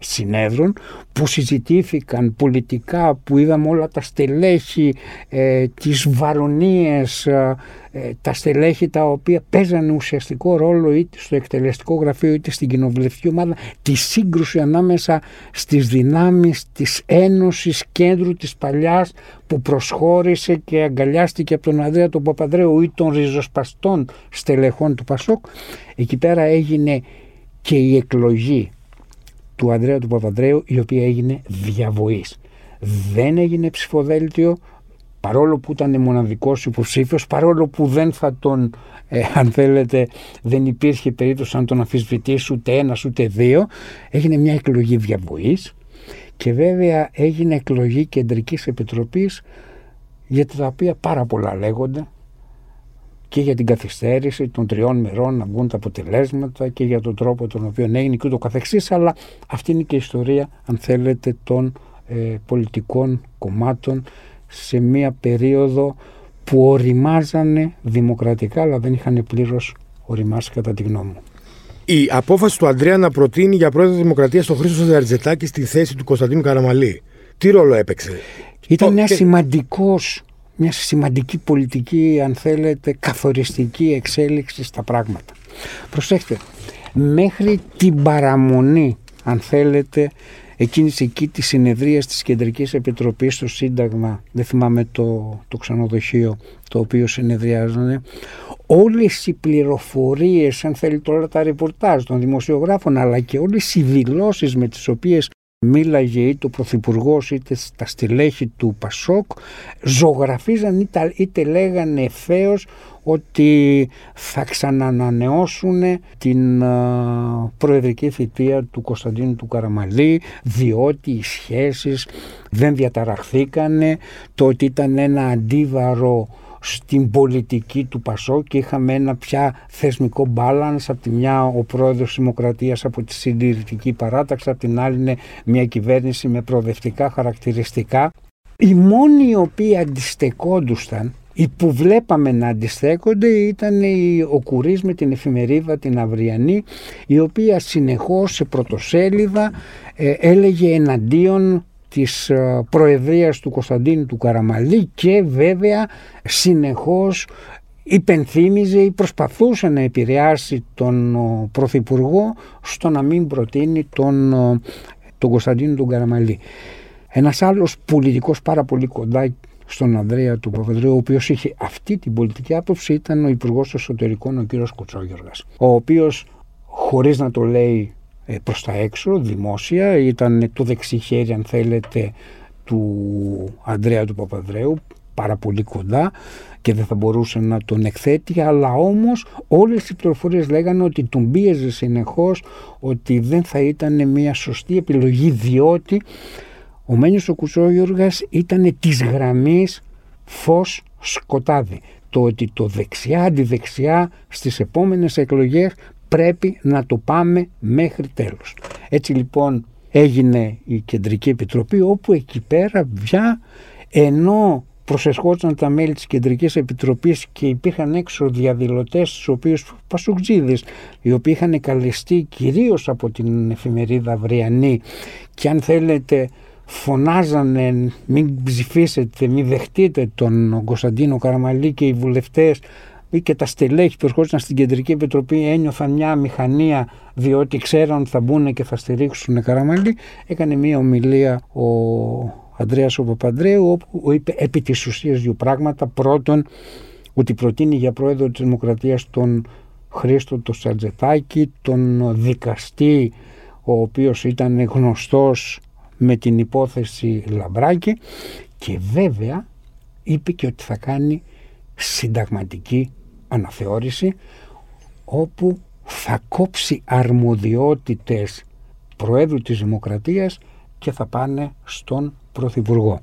συνέδρων που συζητήθηκαν πολιτικά, που είδαμε όλα τα στελέχη, ε, τις βαρονίες, ε, ε, τα στελέχη τα οποία παίζανε ουσιαστικό ρόλο είτε στο εκτελεστικό γραφείο είτε στην κοινοβουλευτική ομάδα, τη σύγκρουση ανάμεσα στις δυνάμεις της Ένωσης Κέντρου της Παλιάς που προσχώρησε και αγκαλιάστηκε από τον Ανδρέα τον Παπαδρέου ή των ριζοσπαστών στελεχών του Πασόκ. Εκεί πέρα έγινε και η εκλογή του Ανδρέα του Παπαδρέου η οποία έγινε διαβοής. Δεν έγινε ψηφοδέλτιο παρόλο που ήταν μοναδικός υποψήφιος, παρόλο που δεν θα τον, ε, αν θέλετε, δεν υπήρχε περίπτωση να τον αμφισβητήσει ούτε ένας ούτε δύο, έγινε μια εκλογή διαβοής και βέβαια έγινε εκλογή κεντρικής επιτροπής για τα οποία πάρα πολλά λέγονται και για την καθυστέρηση των τριών μερών να βγουν τα αποτελέσματα και για τον τρόπο τον οποίο έγινε και ούτω καθεξής, αλλά αυτή είναι και η ιστορία, αν θέλετε, των ε, πολιτικών κομμάτων σε μια περίοδο που οριμάζανε δημοκρατικά, αλλά δεν είχαν πλήρως οριμάσει κατά τη γνώμη μου. Η απόφαση του Αντρέα να προτείνει για πρόεδρο της Δημοκρατίας τον Χρήστο Σανταριτζετάκη στη θέση του Κωνσταντίνου Καραμαλή. Τι ρόλο έπαιξε; Ήταν ένας σημαντικός μια σημαντική πολιτική, αν θέλετε, καθοριστική εξέλιξη στα πράγματα. Προσέξτε, μέχρι την παραμονή, αν θέλετε, εκείνης εκεί της συνεδρίας της Κεντρικής Επιτροπής στο Σύνταγμα, δεν θυμάμαι το, το ξενοδοχείο το οποίο συνεδριάζανε, όλες οι πληροφορίες, αν θέλετε όλα τα ρεπορτάζ των δημοσιογράφων, αλλά και όλες οι δηλώσεις με τις οποίες μίλαγε είτε ο Πρωθυπουργός είτε στα στελέχη του Πασόκ ζωγραφίζαν είτε, είτε λέγανε ευθέω ότι θα ξανανανεώσουν την προεδρική θητεία του Κωνσταντίνου του Καραμαλή διότι οι σχέσεις δεν διαταραχθήκανε το ότι ήταν ένα αντίβαρο στην πολιτική του Πασό και είχαμε ένα πια θεσμικό balance. Από τη μια ο πρόεδρος της Δημοκρατίας από τη συντηρητική παράταξη από την άλλη είναι μια κυβέρνηση με προοδευτικά χαρακτηριστικά. Οι μόνοι οι οποίοι αντιστεκόντουσαν οι που βλέπαμε να αντιστέκονται ήταν ο Κουρίς με την εφημερίδα την Αυριανή η οποία συνεχώς σε πρωτοσέλιδα ε, έλεγε εναντίον της ε, προεδρίας του Κωνσταντίνου του Καραμαλή και βέβαια συνεχώς υπενθύμιζε ή προσπαθούσε να επηρεάσει τον Πρωθυπουργό στο να μην προτείνει τον, τον Κωνσταντίνο του Καραμαλή. Ένας άλλος πολιτικός πάρα πολύ κοντά στον Ανδρέα του Παπαδρέου, ο οποίος είχε αυτή την πολιτική άποψη, ήταν ο Υπουργός Εσωτερικών, ο κύριος Κουτσόγιοργας, ο οποίος χωρίς να το λέει ε, προς τα έξω, δημόσια. Ήταν το δεξί χέρι, αν θέλετε, του Ανδρέα του Παπαδρέου, πάρα πολύ κοντά και δεν θα μπορούσε να τον εκθέτει, αλλά όμως όλες οι πληροφορίες λέγανε ότι τον πίεζε συνεχώς ότι δεν θα ήταν μια σωστή επιλογή διότι ο Μένιος ο Κουτσόγιοργας ήταν της γραμμής φως σκοτάδι. Το ότι το δεξιά αντιδεξιά στις επόμενες εκλογές πρέπει να το πάμε μέχρι τέλος. Έτσι λοιπόν έγινε η Κεντρική Επιτροπή όπου εκεί πέρα πια ενώ προσεσχόταν τα μέλη της Κεντρικής Επιτροπής και υπήρχαν έξω διαδηλωτές στους οποίους πασουτζίδες οι οποίοι είχαν καλεστεί κυρίως από την εφημερίδα Αυριανή και αν θέλετε φωνάζανε μην ψηφίσετε, μην δεχτείτε τον Κωνσταντίνο Καραμαλή και οι βουλευτές ή και τα στελέχη που ερχόταν στην Κεντρική Επιτροπή ένιωθαν μια μηχανία διότι ξέραν ότι θα μπουν και θα στηρίξουν Καραμαλή. Έκανε μια ομιλία ο Ανδρέας ο Παπαντρέου όπου είπε επί της ουσίας δύο πράγματα. Πρώτον ότι προτείνει για πρόεδρο της Δημοκρατίας τον Χρήστο το Σατζετάκη, τον δικαστή ο οποίος ήταν γνωστός με την υπόθεση Λαμπράκη και βέβαια είπε και ότι θα κάνει συνταγματική αναθεώρηση όπου θα κόψει αρμοδιότητες Προέδρου της Δημοκρατίας και θα πάνε στον Πρωθυπουργό.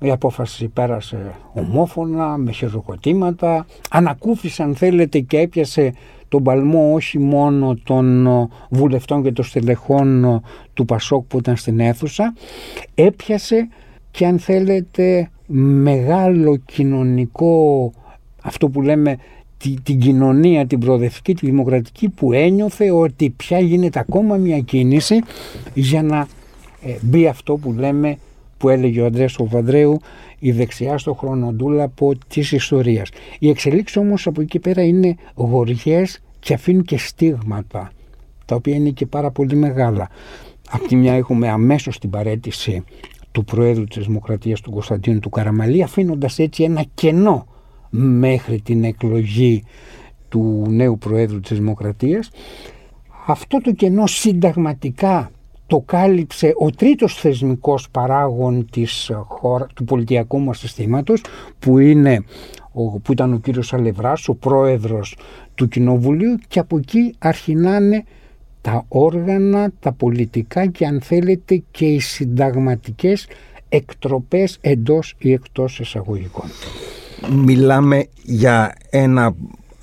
Η απόφαση πέρασε ομόφωνα, με χειροκροτήματα, ανακούφισε αν θέλετε και έπιασε τον παλμό όχι μόνο των βουλευτών και των στελεχών του Πασόκ που ήταν στην αίθουσα, έπιασε και αν θέλετε μεγάλο κοινωνικό, αυτό που λέμε την κοινωνία, την προοδευτική, τη δημοκρατική που ένιωθε ότι πια γίνεται ακόμα μια κίνηση για να ε, μπει αυτό που λέμε που έλεγε ο Αντρέας Παπανδρέου η δεξιά στο χρονοτούλαπο της ιστορίας. Οι εξελίξεις όμως από εκεί πέρα είναι γοριές και αφήνουν και στίγματα τα οποία είναι και πάρα πολύ μεγάλα. Από τη μια έχουμε αμέσως την παρέτηση του Προέδρου της Δημοκρατίας του Κωνσταντίνου του Καραμαλή αφήνοντας έτσι ένα κενό μέχρι την εκλογή του νέου Προέδρου της Δημοκρατίας. Αυτό το κενό συνταγματικά το κάλυψε ο τρίτος θεσμικός παράγων της χώρα, του πολιτιακού μας συστήματος που, είναι, που ήταν ο κύριος Αλευράς, ο πρόεδρος του Κοινοβουλίου και από εκεί αρχινάνε τα όργανα, τα πολιτικά και αν θέλετε και οι συνταγματικές εκτροπές εντός ή εκτός εισαγωγικών. Μιλάμε για ένα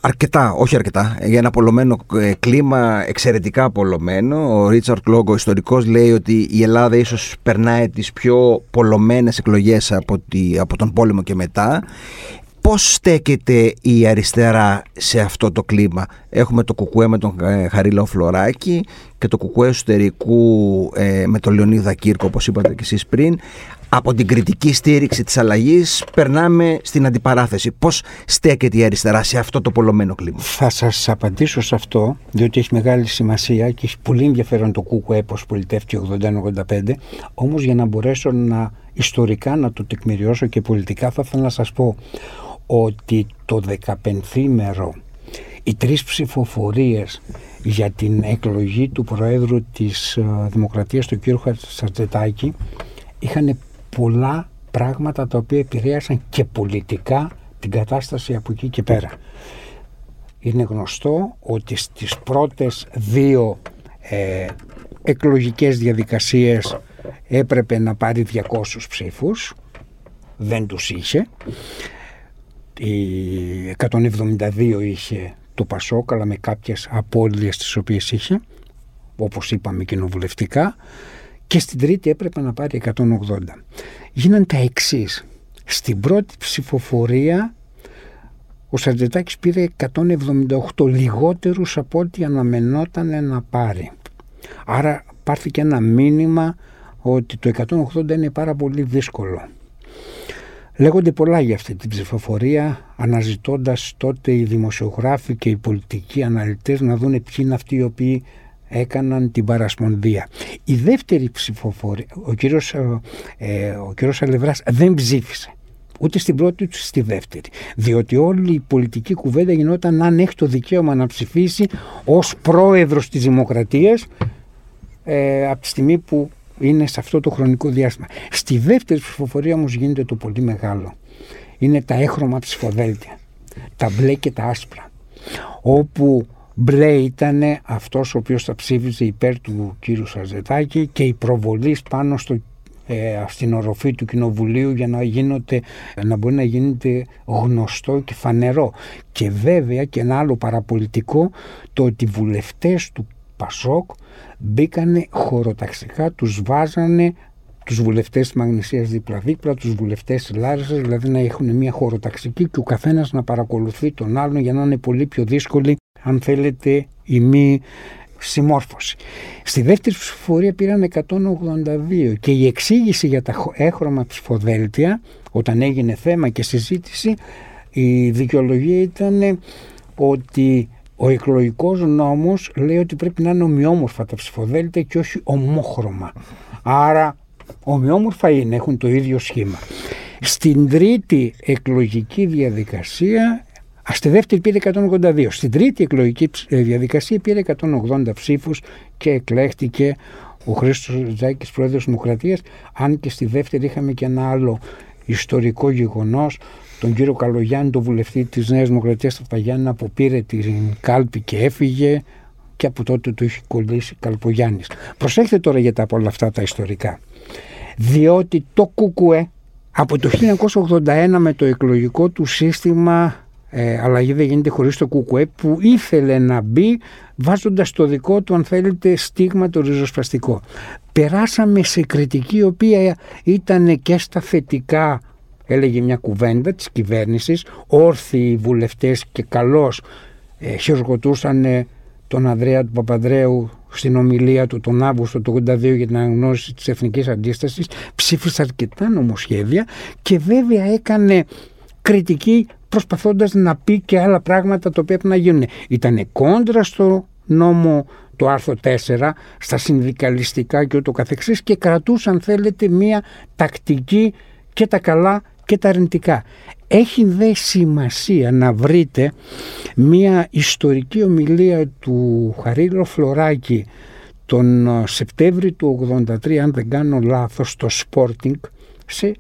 αρκετά, όχι αρκετά, για ένα απολωμένο ε, κλίμα, εξαιρετικά απολωμένο. Ο Ρίτσαρτ Λόγκο, ιστορικός, λέει ότι η Ελλάδα ίσως περνάει τις πιο πολλωμένες εκλογές από, από τον πόλεμο και μετά. Πώς στέκεται η αριστερά σε αυτό το κλίμα; Έχουμε το κουκουέ με τον ε, Χαρίλαο Φλωράκη και το κουκουέ εσωτερικού ε, με τον Λεωνίδα Κύρκο όπως είπατε και εσείς πριν. Από την κριτική στήριξη της αλλαγής περνάμε στην αντιπαράθεση. Πώς στέκεται η αριστερά σε αυτό το πολλωμένο κλίμα; Θα σας απαντήσω σε αυτό, διότι έχει μεγάλη σημασία και έχει πολύ ενδιαφέρον το κουκουέ πώς πολιτεύτηκε 81-85. Όμως για να μπορέσω να ιστορικά να το τεκμηριώσω και πολιτικά θα ήθελα να σας πω ότι το 15 μέρο οι τρεις ψηφοφορίες για την εκλογή του Προέδρου της ε, Δημοκρατίας του κ. Σατζετάκη είχαν πολλά πράγματα τα οποία επηρέασαν και πολιτικά την κατάσταση από εκεί και πέρα. Είναι γνωστό ότι στις πρώτες δύο ε, εκλογικές διαδικασίες έπρεπε να πάρει 200 ψήφους, δεν τους είχε. Η 172 είχε το Πασόκ αλλά με κάποιες απώλειες τις οποίες είχε όπως είπαμε κοινοβουλευτικά και στην τρίτη έπρεπε να πάρει 180. Γίνανε τα εξής. Στην πρώτη ψηφοφορία ο Σαρτζετάκης πήρε 178 λιγότερους από ό,τι αναμενόταν να πάρει. Άρα πάρθηκε ένα μήνυμα ότι το 180 είναι πάρα πολύ δύσκολο. Λέγονται πολλά για αυτή την ψηφοφορία, αναζητώντας τότε οι δημοσιογράφοι και οι πολιτικοί αναλυτές να δουν ποιοι είναι αυτοί οι οποίοι έκαναν την παρασπονδία. Η δεύτερη ψηφοφορία, ο κύριος, ε, ε ο κύριος Αλευράς δεν ψήφισε. Ούτε στην πρώτη ούτε στη δεύτερη. Διότι όλη η πολιτική κουβέντα γινόταν αν έχει το δικαίωμα να ψηφίσει ως πρόεδρος της Δημοκρατίας ε, από τη στιγμή που είναι σε αυτό το χρονικό διάστημα. Στη δεύτερη ψηφοφορία όμως γίνεται το πολύ μεγάλο. Είναι τα έχρωμα ψηφοδέλτια. Τα μπλε και τα άσπρα. Όπου μπλε ήταν αυτός ο οποίος θα ψήφιζε υπέρ του κύριου Σαζετάκη και η προβολή πάνω στο ε, στην οροφή του Κοινοβουλίου για να, γίνονται, να μπορεί να γίνεται γνωστό και φανερό. Και βέβαια και ένα άλλο παραπολιτικό το ότι οι βουλευτές του Πασόκ μπήκανε χωροταξικά, τους βάζανε τους βουλευτές της Μαγνησίας δίπλα-δίπλα, τους βουλευτές της Λάρισας, δηλαδή να έχουν μια χωροταξική και ο καθένας να παρακολουθεί τον άλλον για να είναι πολύ πιο δύσκολη, αν θέλετε, η μη συμμόρφωση. Στη δεύτερη ψηφοφορία πήραν 182 και η εξήγηση για τα έχρωμα ψηφοδέλτια, όταν έγινε θέμα και συζήτηση, Η δικαιολογία ήταν ότι ο εκλογικός νόμος λέει ότι πρέπει να είναι ομοιόμορφα τα ψηφοδέλτια και όχι ομόχρωμα. Άρα ομοιόμορφα είναι, έχουν το ίδιο σχήμα. Στην τρίτη εκλογική διαδικασία, α, στη δεύτερη πήρε 182. Στην τρίτη εκλογική ε, διαδικασία πήρε 180 ψήφους και εκλέχτηκε ο Χρήστος Ζάκης πρόεδρος Δημοκρατίας, αν και στη δεύτερη είχαμε και ένα άλλο ιστορικό γεγονός τον κύριο Καλογιάννη, τον βουλευτή της Νέας Δημοκρατίας του Παγιάννα που πήρε την κάλπη και έφυγε και από τότε του είχε κολλήσει Καλπογιάννης. Προσέξτε τώρα για τα από όλα αυτά τα ιστορικά. Διότι το ΚΚΕ από το 1981 με το εκλογικό του σύστημα ε, αλλαγή δεν γίνεται χωρίς το ΚΚΕ που ήθελε να μπει βάζοντας το δικό του αν θέλετε στίγμα το ριζοσπαστικό. Περάσαμε σε κριτική η οποία ήταν και στα θετικά έλεγε μια κουβέντα της κυβέρνησης, όρθιοι βουλευτές και καλώς ε, χειροκροτούσαν ε, τον Ανδρέα του Παπαδρέου στην ομιλία του τον Αύγουστο του 1982 για την αναγνώριση της εθνικής αντίστασης, ψήφισε αρκετά νομοσχέδια και βέβαια έκανε κριτική προσπαθώντας να πει και άλλα πράγματα τα οποία πρέπει να γίνουν. Ήταν κόντρα στο νόμο το άρθρο 4 στα συνδικαλιστικά και ούτω καθεξής και κρατούσαν θέλετε μία τακτική και τα καλά και τα αρνητικά. Έχει δε σημασία να βρείτε μία ιστορική ομιλία του Χαρίλο Φλωράκη τον ε, Σεπτέμβρη του 83 αν δεν κάνω λάθος στο Sporting σε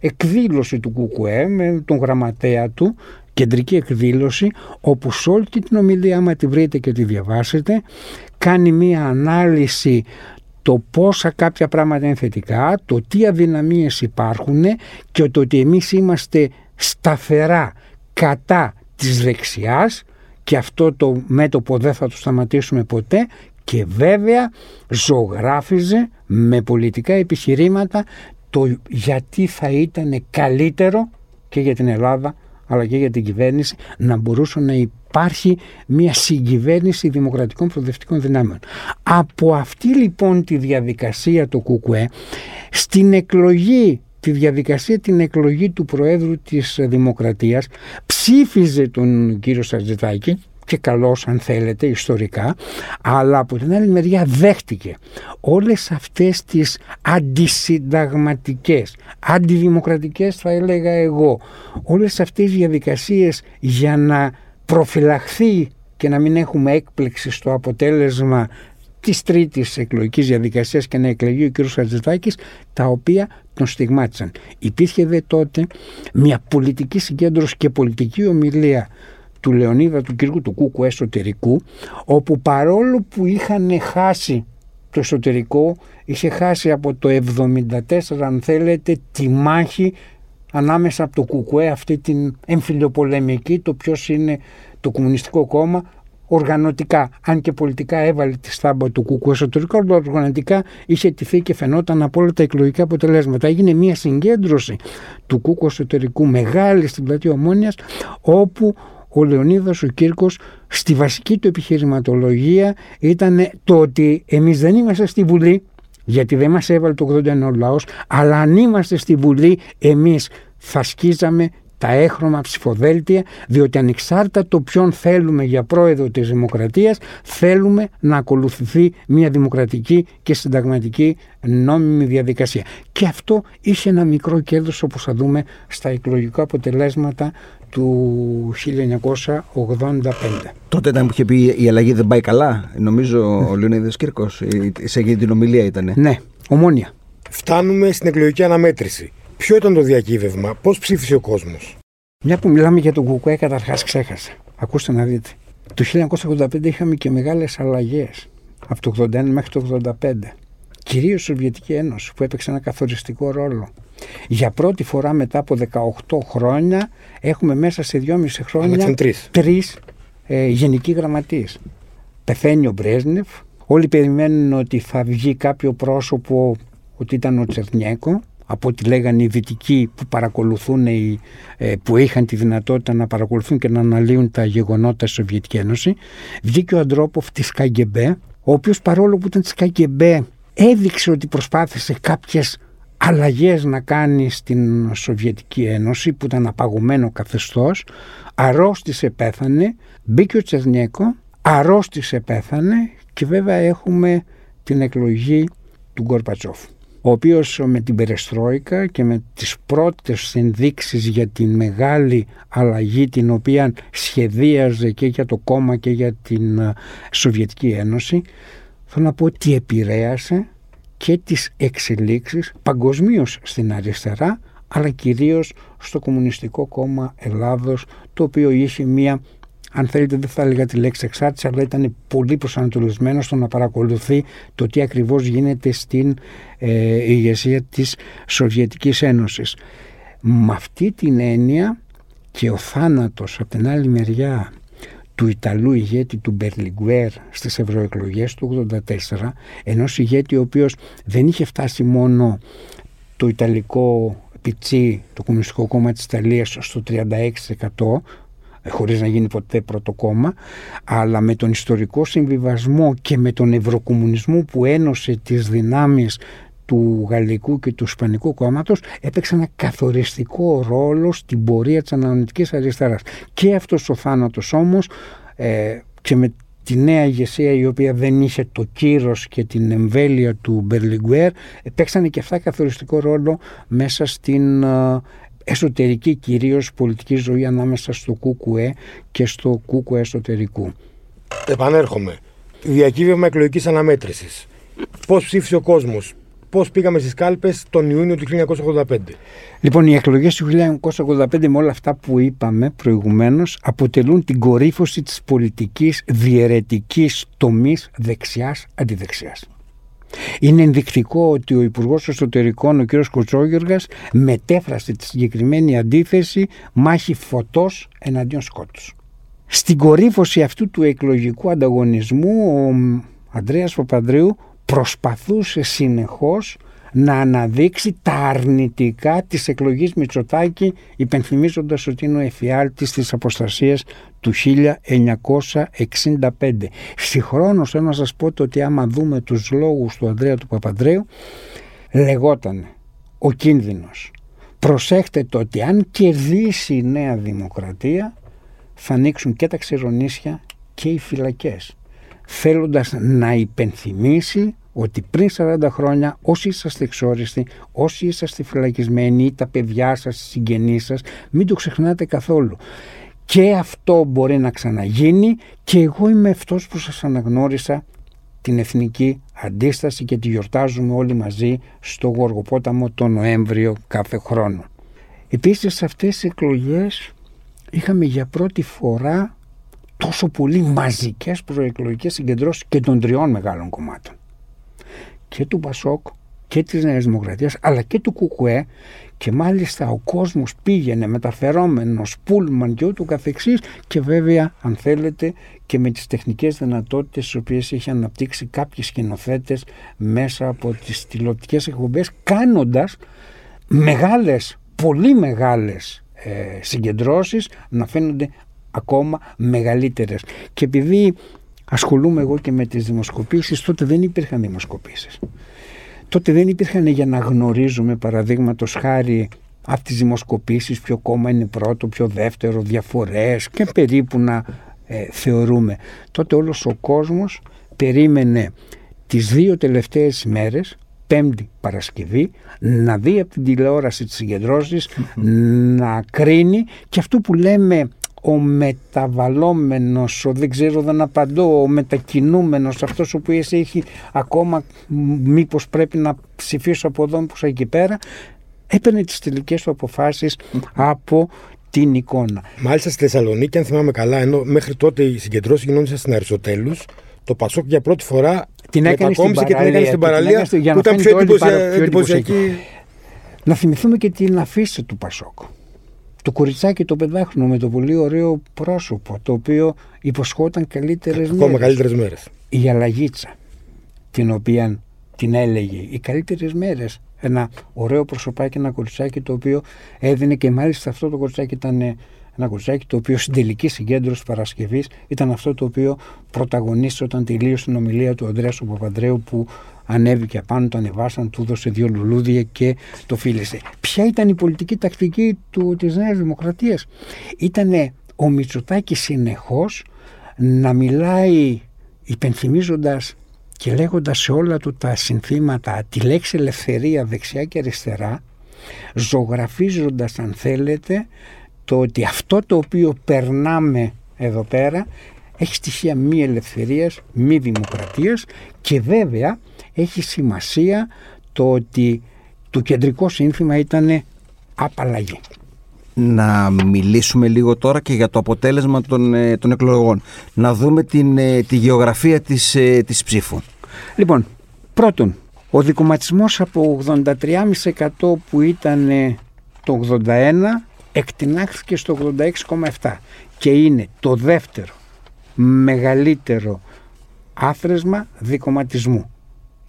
εκδήλωση του ΚΚΕ με τον γραμματέα του κεντρική εκδήλωση όπου σε όλη την ομιλία άμα τη βρείτε και τη διαβάσετε κάνει μία ανάλυση το πόσα κάποια πράγματα είναι θετικά, το τι αδυναμίες υπάρχουν και το ότι εμείς είμαστε σταθερά κατά της δεξιάς και αυτό το μέτωπο δεν θα το σταματήσουμε ποτέ και βέβαια ζωγράφιζε με πολιτικά επιχειρήματα το γιατί θα ήταν καλύτερο και για την Ελλάδα αλλά και για την κυβέρνηση να μπορούσε να υπάρχει μια συγκυβέρνηση δημοκρατικών προοδευτικών δυνάμεων. Από αυτή λοιπόν τη διαδικασία το ΚΚΕ στην εκλογή τη διαδικασία την εκλογή του Προέδρου της Δημοκρατίας ψήφιζε τον κύριο Σαρτζετάκη και καλός αν θέλετε ιστορικά αλλά από την άλλη μεριά δέχτηκε όλες αυτές τις αντισυνταγματικές αντιδημοκρατικές θα έλεγα εγώ όλες αυτές τις διαδικασίες για να προφυλαχθεί και να μην έχουμε έκπληξη στο αποτέλεσμα της τρίτης εκλογικής διαδικασίας και να εκλεγεί ο κ. Χατζηδάκης τα οποία τον στιγμάτισαν. Υπήρχε δε τότε μια πολιτική συγκέντρωση και πολιτική ομιλία του Λεωνίδα του Κύρκου του Κούκου εσωτερικού όπου παρόλο που είχαν χάσει το εσωτερικό είχε χάσει από το 74 αν θέλετε τη μάχη ανάμεσα από το ΚΚΕ αυτή την εμφυλιοπολεμική το ποιος είναι το Κομμουνιστικό Κόμμα οργανωτικά, αν και πολιτικά έβαλε τη στάμπα του Κούκου εσωτερικά, αλλά οργανωτικά είχε τηθεί και φαινόταν από όλα τα εκλογικά αποτελέσματα. Έγινε μια συγκέντρωση του Κούκου εσωτερικού μεγάλη στην πλατεία Ομόνιας, όπου ο Λεωνίδας ο Κύρκος στη βασική του επιχειρηματολογία ήταν το ότι εμείς δεν είμαστε στη Βουλή, γιατί δεν μας έβαλε το 81 ο λαός, αλλά αν είμαστε στη Βουλή εμείς θα σκίζαμε τα έχρωμα ψηφοδέλτια, διότι ανεξάρτητα το ποιον θέλουμε για πρόεδρο της Δημοκρατίας, θέλουμε να ακολουθηθεί μια δημοκρατική και συνταγματική νόμιμη διαδικασία. Και αυτό είχε ένα μικρό κέρδος όπως θα δούμε στα εκλογικά αποτελέσματα του 1985. Τότε ήταν που είχε πει η αλλαγή δεν πάει καλά, νομίζω ο Λεωνίδης Κύρκος, σε εκείνη την ομιλία ήταν. Ναι, ομόνια. Φτάνουμε στην εκλογική αναμέτρηση. Ποιο ήταν το διακύβευμα, πώς ψήφισε ο κόσμος; Μια που μιλάμε για τον Κουκουέ, καταρχάς ξέχασα. Ακούστε να δείτε. Το 1985 είχαμε και μεγάλες αλλαγές. Από το 81 μέχρι το 85. Κυρίως η Σοβιετική Ένωση που έπαιξε ένα καθοριστικό ρόλο. Για πρώτη φορά μετά από 18 χρόνια έχουμε μέσα σε 2,5 χρόνια τρεις ε, γενικοί γραμματείς. Πεθαίνει ο Μπρέσνεφ. Όλοι περιμένουν ότι θα βγει κάποιο πρόσωπο ότι ήταν ο Τσερνιέκο από ό,τι λέγανε οι δυτικοί που παρακολουθούν, ε, που είχαν τη δυνατότητα να παρακολουθούν και να αναλύουν τα γεγονότα στη Σοβιετική Ένωση. Βγήκε ο Αντρόποφ της ΚΑΓΚΕΜΠΕ, ο οποίος παρόλο που ήταν της ΚΑΓΚΕΜΠΕ έδειξε ότι προσπάθησε κάποιες αλλαγές να κάνει στην Σοβιετική Ένωση που ήταν απαγωμένο καθεστώς, αρρώστησε πέθανε, μπήκε ο Τσερνιέκο, αρρώστησε πέθανε. Και βέβαια έχουμε την εκλογή του Γκορπατσόφ ο οποίος με την Περεστρόικα και με τις πρώτες ενδείξεις για την μεγάλη αλλαγή την οποία σχεδίαζε και για το κόμμα και για την ε, Σοβιετική Ένωση θέλω να πω ότι επηρέασε και τις εξελίξεις παγκοσμίως στην αριστερά αλλά κυρίως στο Κομμουνιστικό Κόμμα Ελλάδος το οποίο είχε μια αν θέλετε δεν θα έλεγα τη λέξη εξάρτηση, αλλά ήταν πολύ προσανατολισμένο στο να παρακολουθεί το τι ακριβώς γίνεται στην ε, ηγεσία της Σοβιετικής Ένωσης. Με αυτή την έννοια και ο θάνατος από την άλλη μεριά του Ιταλού ηγέτη του Μπερλιγκουέρ στις ευρωεκλογές του 1984, ενός ηγέτη ο οποίος δεν είχε φτάσει μόνο το Ιταλικό πιτσί, το Κομμουνιστικό Κόμμα της Ιταλίας στο 36% χωρίς να γίνει ποτέ πρώτο κόμμα, αλλά με τον ιστορικό συμβιβασμό και με τον ευρωκομμουνισμό που ένωσε τις δυνάμεις του Γαλλικού και του Ισπανικού κόμματος έπαιξε ένα καθοριστικό ρόλο στην πορεία της αναλυτικής αριστεράς. Και αυτός ο θάνατος όμως ε, και με τη νέα ηγεσία η οποία δεν είχε το κύρος και την εμβέλεια του Μπερλιγκουέρ παίξανε και αυτά καθοριστικό ρόλο μέσα στην ε, εσωτερική κυρίως πολιτική ζωή ανάμεσα στο ΚΚΕ και στο ΚΚΕ εσωτερικού. Επανέρχομαι. Διακύβευμα εκλογικής αναμέτρησης. Πώς ψήφισε ο κόσμος, πώς πήγαμε στις κάλπες τον Ιούνιο του 1985. Λοιπόν, οι εκλογές του 1985 με όλα αυτά που είπαμε προηγουμένως αποτελούν την κορύφωση της πολιτικής διαιρετικής τομής δεξιά-αντιδεξιά. Είναι ενδεικτικό ότι ο Υπουργός Εσωτερικών, ο κ. Κοτσόγεργα, μετέφρασε τη συγκεκριμένη αντίθεση μάχη φωτός εναντίον σκότους. Στην κορύφωση αυτού του εκλογικού ανταγωνισμού, ο Ανδρέας Παπανδρέου προσπαθούσε συνεχώς να αναδείξει τα αρνητικά της εκλογής Μητσοτάκη υπενθυμίζοντας ότι είναι ο εφιάλτης της αποστασίας του 1965. Συγχρόνως θέλω να σας πω ότι άμα δούμε τους λόγους του Ανδρέα του Παπανδρέου λεγόταν ο κίνδυνος. Προσέχτε το ότι αν κερδίσει η Νέα Δημοκρατία θα ανοίξουν και τα ξερονίσια και οι φυλακές θέλοντας να υπενθυμίσει ότι πριν 40 χρόνια όσοι είσαστε εξόριστοι, όσοι είσαστε φυλακισμένοι ή τα παιδιά σας, οι συγγενείς σας, μην το ξεχνάτε καθόλου. Και αυτό μπορεί να ξαναγίνει και εγώ είμαι αυτός που σας αναγνώρισα την εθνική αντίσταση και τη γιορτάζουμε όλοι μαζί στο Γοργοπόταμο το Νοέμβριο κάθε χρόνο. Επίσης σε αυτές τις εκλογές είχαμε για πρώτη φορά τόσο πολύ μαζικές προεκλογικές συγκεντρώσεις και των τριών μεγάλων κομμάτων και του Μπασόκ και της Νέας Δημοκρατίας αλλά και του Κουκουέ και μάλιστα ο κόσμος πήγαινε μεταφερόμενος πούλμαν και ούτω καθεξής και βέβαια αν θέλετε και με τις τεχνικές δυνατότητες τις οποίες είχε αναπτύξει κάποιοι σκηνοθέτες μέσα από τις τηλεοπτικές εκπομπές κάνοντας μεγάλες, πολύ μεγάλες ε, συγκεντρώσεις να φαίνονται ακόμα μεγαλύτερες. Και επειδή ασχολούμαι εγώ και με τις δημοσκοπήσεις, τότε δεν υπήρχαν δημοσκοπήσεις. Τότε δεν υπήρχαν για να γνωρίζουμε παραδείγματος χάρη από τις δημοσκοπήσεις ποιο κόμμα είναι πρώτο, ποιο δεύτερο, διαφορές και περίπου να ε, θεωρούμε. Τότε όλος ο κόσμος περίμενε τις δύο τελευταίες μέρες Πέμπτη Παρασκευή να δει από την τηλεόραση τις συγκεντρώσεις, να κρίνει και αυτό που λέμε ο μεταβαλλόμενος, ο δεν ξέρω δεν απαντώ, ο μετακινούμενος, αυτός ο οποίος έχει ακόμα μήπως πρέπει να ψηφίσω από εδώ μήπως εκεί πέρα, έπαιρνε τις τελικές του αποφάσεις από την εικόνα. Μάλιστα στη Θεσσαλονίκη, αν θυμάμαι καλά, ενώ μέχρι τότε οι συγκεντρώσει γινόντουσαν στην Αριστοτέλους, το Πασόκ για πρώτη φορά την έκανε στην και την έκανε στην παραλία, που ήταν πιο εντυπωσιακή. Να θυμηθούμε και την αφήση του Πασόκ το κοριτσάκι το πεντάχρονο με το πολύ ωραίο πρόσωπο το οποίο υποσχόταν καλύτερες Ακόμα μέρες. καλύτερες μέρες. Η αλλαγίτσα την οποία την έλεγε οι καλύτερες μέρες ένα ωραίο προσωπάκι, ένα κοριτσάκι το οποίο έδινε και μάλιστα αυτό το κοριτσάκι ήταν ένα κοριτσάκι το οποίο στην τελική συγκέντρωση Παρασκευής ήταν αυτό το οποίο πρωταγωνίστησε όταν τελείωσε την ομιλία του Ανδρέας Παπανδρέου που ανέβηκε απάνω, το ανεβάσαν, του έδωσε δύο λουλούδια και το φίλεσε. Ποια ήταν η πολιτική τακτική του, της Νέας Δημοκρατίας; Ήτανε ο Μητσοτάκης συνεχώς να μιλάει υπενθυμίζοντας και λέγοντας σε όλα του τα συνθήματα τη λέξη ελευθερία δεξιά και αριστερά ζωγραφίζοντας αν θέλετε το ότι αυτό το οποίο περνάμε εδώ πέρα έχει στοιχεία μη ελευθερίας, μη δημοκρατίας και βέβαια έχει σημασία το ότι το κεντρικό σύνθημα ήταν απαλλαγή. Να μιλήσουμε λίγο τώρα και για το αποτέλεσμα των, ε, των εκλογών. Να δούμε την, ε, τη γεωγραφία της, ε, της ψήφου. Λοιπόν, πρώτον, ο δικοματισμός από 83,5% που ήταν το 81 εκτινάχθηκε στο 86,7% και είναι το δεύτερο μεγαλύτερο άθρεσμα δικοματισμού.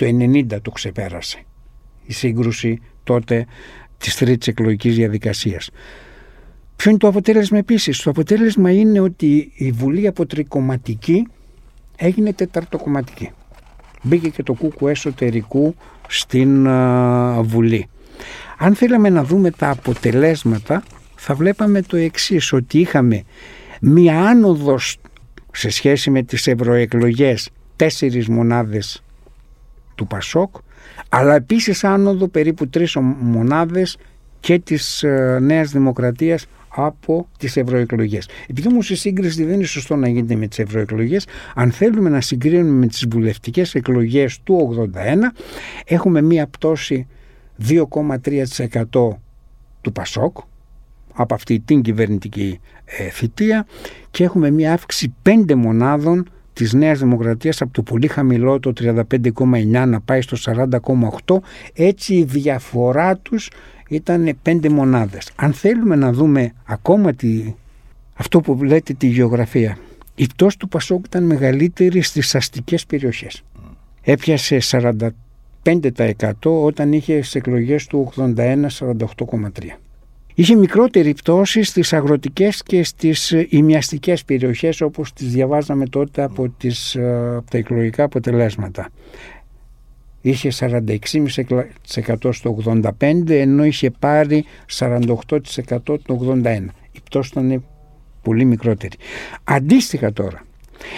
Το 90 το ξεπέρασε η σύγκρουση τότε της τρίτης εκλογικής διαδικασίας. Ποιο είναι το αποτέλεσμα επίσης; Το αποτέλεσμα είναι ότι η Βουλή από τρικομματική έγινε τεταρτοκομματική. Μπήκε και το κούκου εσωτερικού στην Βουλή. Αν θέλαμε να δούμε τα αποτελέσματα θα βλέπαμε το εξής ότι είχαμε μία άνοδος σε σχέση με τις ευρωεκλογές τέσσερις μονάδες του Πασόκ αλλά επίσης άνοδο περίπου τρεις μονάδες και της ε, Νέας Δημοκρατίας από τις ευρωεκλογές. Επειδή όμως η σύγκριση δεν είναι σωστό να γίνεται με τις ευρωεκλογές, αν θέλουμε να συγκρίνουμε με τις βουλευτικές εκλογές του 81, έχουμε μία πτώση 2,3% του Πασόκ, από αυτή την κυβερνητική ε, θητεία και έχουμε μια αύξηση 5 μονάδων της Νέας Δημοκρατίας από το πολύ χαμηλό το 35,9 να πάει στο 40,8 έτσι η διαφορά τους ήταν 5 μονάδες. Αν θέλουμε να δούμε ακόμα τη, αυτό που λέτε τη γεωγραφία η πτώση του Πασόκ ήταν μεγαλύτερη στις αστικές περιοχές. Έπιασε 45% όταν είχε στις εκλογές του 81 48,3%. Είχε μικρότερη πτώση στις αγροτικές και στις ε, ημιαστικές περιοχές όπως τις διαβάζαμε τότε από, τις, ε, από τα εκλογικά αποτελέσματα. Είχε 46,5% στο 85 ενώ είχε πάρει 48% το 81. Η πτώση ήταν πολύ μικρότερη. Αντίστοιχα τώρα,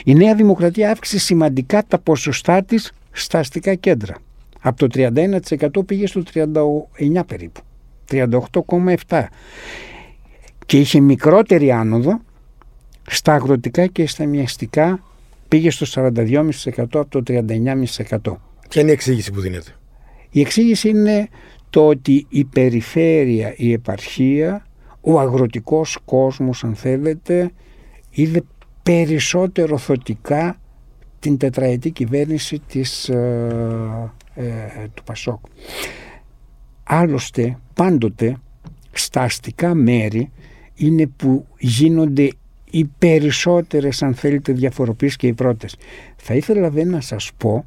η Νέα Δημοκρατία αύξησε σημαντικά τα ποσοστά της στα αστικά κέντρα. Από το 31% πήγε στο 39% περίπου. 38,7 και είχε μικρότερη άνοδο στα αγροτικά και στα μιαστικά πήγε στο 42,5% από το 39,5%. Ποια είναι η εξήγηση που δίνεται; Η εξήγηση είναι το ότι η περιφέρεια, η επαρχία, ο αγροτικός κόσμος αν θέλετε είδε περισσότερο θωτικά την τετραετή κυβέρνηση της, ε, ε, του Πασόκ. Άλλωστε πάντοτε στα αστικά μέρη είναι που γίνονται οι περισσότερες αν θέλετε διαφοροποίησεις και οι πρώτες. Θα ήθελα δεν να σας πω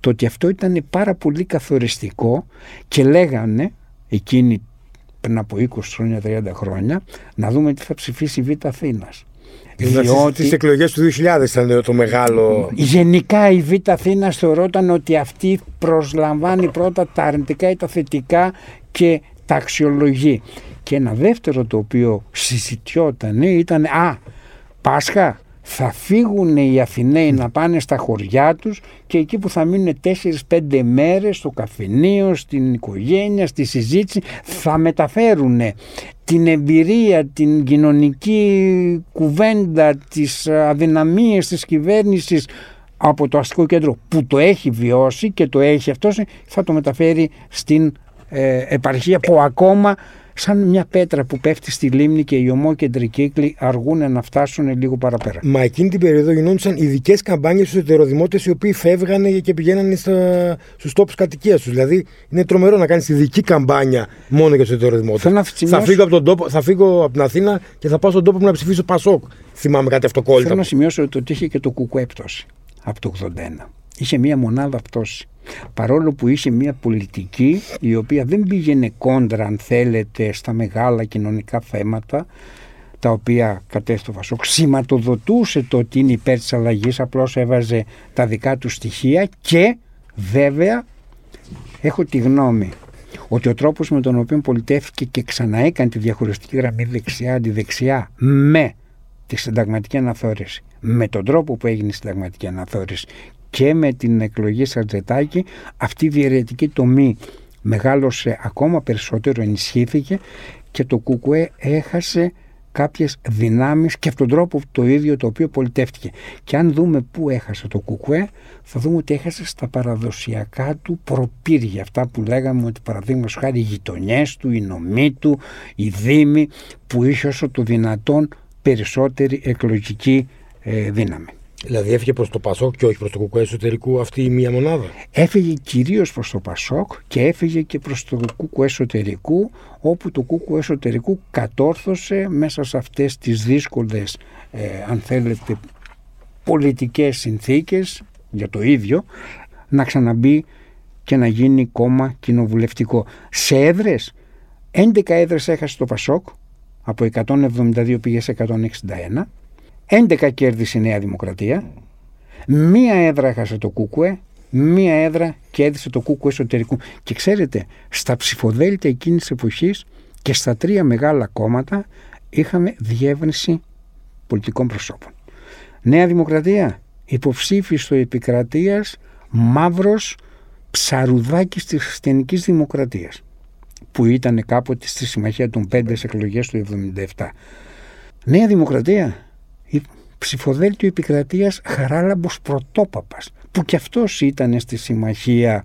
το ότι αυτό ήταν πάρα πολύ καθοριστικό και λέγανε εκείνοι πριν από 20 χρόνια, 30 χρόνια να δούμε τι θα ψηφίσει η Β' Αθήνας. Διότι... Στις εκλογές του 2000 ήταν το μεγάλο... Γενικά η Β' Αθήνα θεωρόταν ότι αυτή προσλαμβάνει πρώτα τα αρνητικά ή τα θετικά και τα αξιολογεί. Και ένα δεύτερο το οποίο συζητιόταν ήταν «Α, Πάσχα, θα φύγουν οι Αθηναίοι να πάνε στα χωριά τους και εκεί που θα μείνουν 4-5 μέρες στο καφενείο, στην οικογένεια, στη συζήτηση θα μεταφέρουν την εμπειρία, την κοινωνική κουβέντα, τις αδυναμίες της κυβέρνησης από το αστικό κέντρο που το έχει βιώσει και το έχει αυτός θα το μεταφέρει στην ε, επαρχία που ακόμα σαν μια πέτρα που πέφτει στη λίμνη και οι ομόκεντροι κύκλοι αργούν να φτάσουν λίγο παραπέρα. Μα εκείνη την περίοδο γινόντουσαν ειδικές καμπάνιες στους ετεροδημότες οι οποίοι φεύγανε και πηγαίνανε στους τόπους κατοικίας τους. Δηλαδή είναι τρομερό να κάνεις ειδική καμπάνια μόνο για τους ετεροδημότες. Θα, φύγω από τον τόπο, θα φύγω από την Αθήνα και θα πάω στον τόπο μου να ψηφίσω Πασόκ. Θυμάμαι κάτι αυτοκόλλητο. Θέλω να σημειώσω ότι είχε και το κουκουέπτωση από το 81. Είχε μία μονάδα πτώση. Παρόλο που είχε μια πολιτική η οποία δεν πήγαινε κόντρα αν θέλετε στα μεγάλα κοινωνικά θέματα τα οποία κατέστησε το Φασόκ, σηματοδοτούσε το ότι είναι υπέρ της αλλαγής, απλώς έβαζε τα δικά του στοιχεία και βέβαια έχω τη γνώμη ότι ο τρόπος με τον οποίο πολιτεύτηκε και ξαναέκανε τη διαχωριστική γραμμή δεξιά-αντιδεξιά με τη συνταγματική αναθεώρηση, με τον τρόπο που έγινε η συνταγματική αναθεώρηση και με την εκλογή Σαρτζετάκη, αυτή η διαιρετική τομή μεγάλωσε ακόμα περισσότερο, ενισχύθηκε και το ΚΚΕ έχασε κάποιες δυνάμεις και αυτόν τον τρόπο το ίδιο το οποίο πολιτεύτηκε. Και αν δούμε πού έχασε το ΚΚΕ, θα δούμε ότι έχασε στα παραδοσιακά του προπύργια. Αυτά που λέγαμε ότι παραδείγματος χάρη οι γειτονιές του, οι νομοί του, οι δήμοι, που είχε όσο το δυνατόν περισσότερη εκλογική ε, δύναμη. Δηλαδή έφυγε προς το Πασόκ και όχι προς το Κουκουέ εσωτερικού αυτή η μία μονάδα. Έφυγε κυρίως προς το Πασόκ και έφυγε και προς το Κουκουέ εσωτερικού, όπου το Κουκουέ εσωτερικού κατόρθωσε μέσα σε αυτές τις δύσκολες, ε, αν θέλετε, πολιτικές συνθήκες για το ίδιο, να ξαναμπεί και να γίνει κόμμα κοινοβουλευτικό. Σε έδρες, 11 έδρες έχασε το Πασόκ, από 172 πήγε σε 161 11 κέρδισε η Νέα Δημοκρατία, μία έδρα έχασε το Κούκουε, μία έδρα κέρδισε το Κούκουε εσωτερικού. Και ξέρετε, στα ψηφοδέλτια εκείνης της εποχής και στα τρία μεγάλα κόμματα είχαμε διεύρυνση πολιτικών προσώπων. Νέα Δημοκρατία, υποψήφι στο επικρατείας, μαύρος ψαρουδάκι της χριστιανικής δημοκρατίας, που ήταν κάποτε στη συμμαχία των πέντε εκλογές του 1977. Νέα Δημοκρατία, ψηφοδέλτιο επικρατείας Χαράλαμπος Πρωτόπαπας που κι αυτός ήταν στη συμμαχία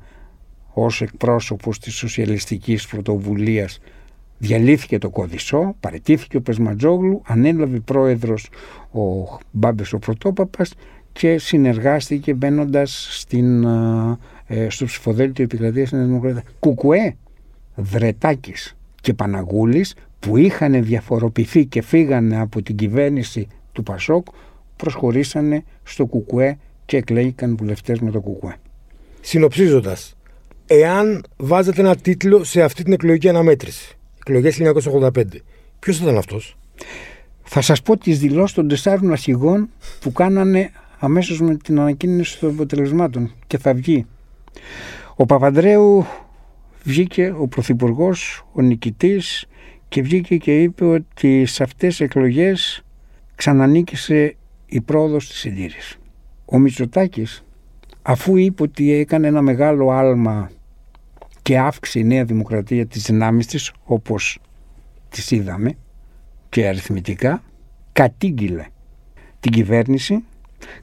ως εκπρόσωπος της σοσιαλιστικής πρωτοβουλίας διαλύθηκε το κωδισό, παρετήθηκε ο Πεσματζόγλου, ανέλαβε πρόεδρος ο Μπάμπες ο Πρωτόπαπας και συνεργάστηκε μπαίνοντας στην, ε, στο ψηφοδέλτιο επικρατείας Νέας Δημοκρατίας. Κουκουέ, Βρετάκης και Παναγούλης που είχαν διαφοροποιηθεί και φύγανε από την κυβέρνηση του Πασόκ προσχωρήσανε στο Κουκουέ και εκλέγηκαν βουλευτές με το Κουκουέ. Συνοψίζοντας, εάν βάζετε ένα τίτλο σε αυτή την εκλογική αναμέτρηση, εκλογές 1985, ποιος θα ήταν αυτός; Θα σας πω τις δηλώσεις των τεσσάρων αρχηγών που κάνανε αμέσως με την ανακοίνωση των αποτελεσμάτων και θα βγει. Ο Παπαντρέου βγήκε ο Πρωθυπουργός, ο νικητής και βγήκε και είπε ότι σε αυτές τις εκλογές ξανανίκησε η πρόοδος της συντήρησης. Ο Μητσοτάκης αφού είπε ότι έκανε ένα μεγάλο άλμα και αύξησε η Νέα Δημοκρατία τις δυνάμεις της όπως τις είδαμε και αριθμητικά κατήγγειλε την κυβέρνηση,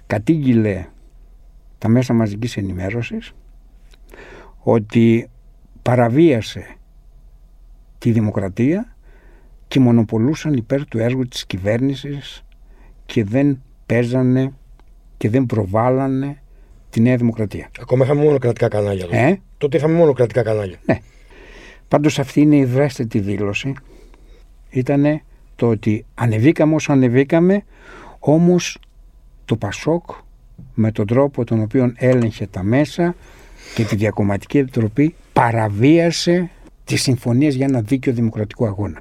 κατήγγειλε τα μέσα μαζικής ενημέρωσης ότι παραβίασε τη δημοκρατία και μονοπολούσαν υπέρ του έργου της κυβέρνησης και δεν παίζανε και δεν προβάλλανε τη Νέα Δημοκρατία. Ακόμα είχαμε μόνο κρατικά κανάλια. Ε; Τότε είχαμε μόνο κρατικά κανάλια. Ναι. Πάντως αυτή είναι η δράστητη δήλωση. Ήταν το ότι ανεβήκαμε όσο ανεβήκαμε, όμως το Πασόκ με τον τρόπο τον οποίο έλεγχε τα μέσα και τη Διακομματική Επιτροπή παραβίασε τις συμφωνίες για ένα δίκαιο δημοκρατικό αγώνα.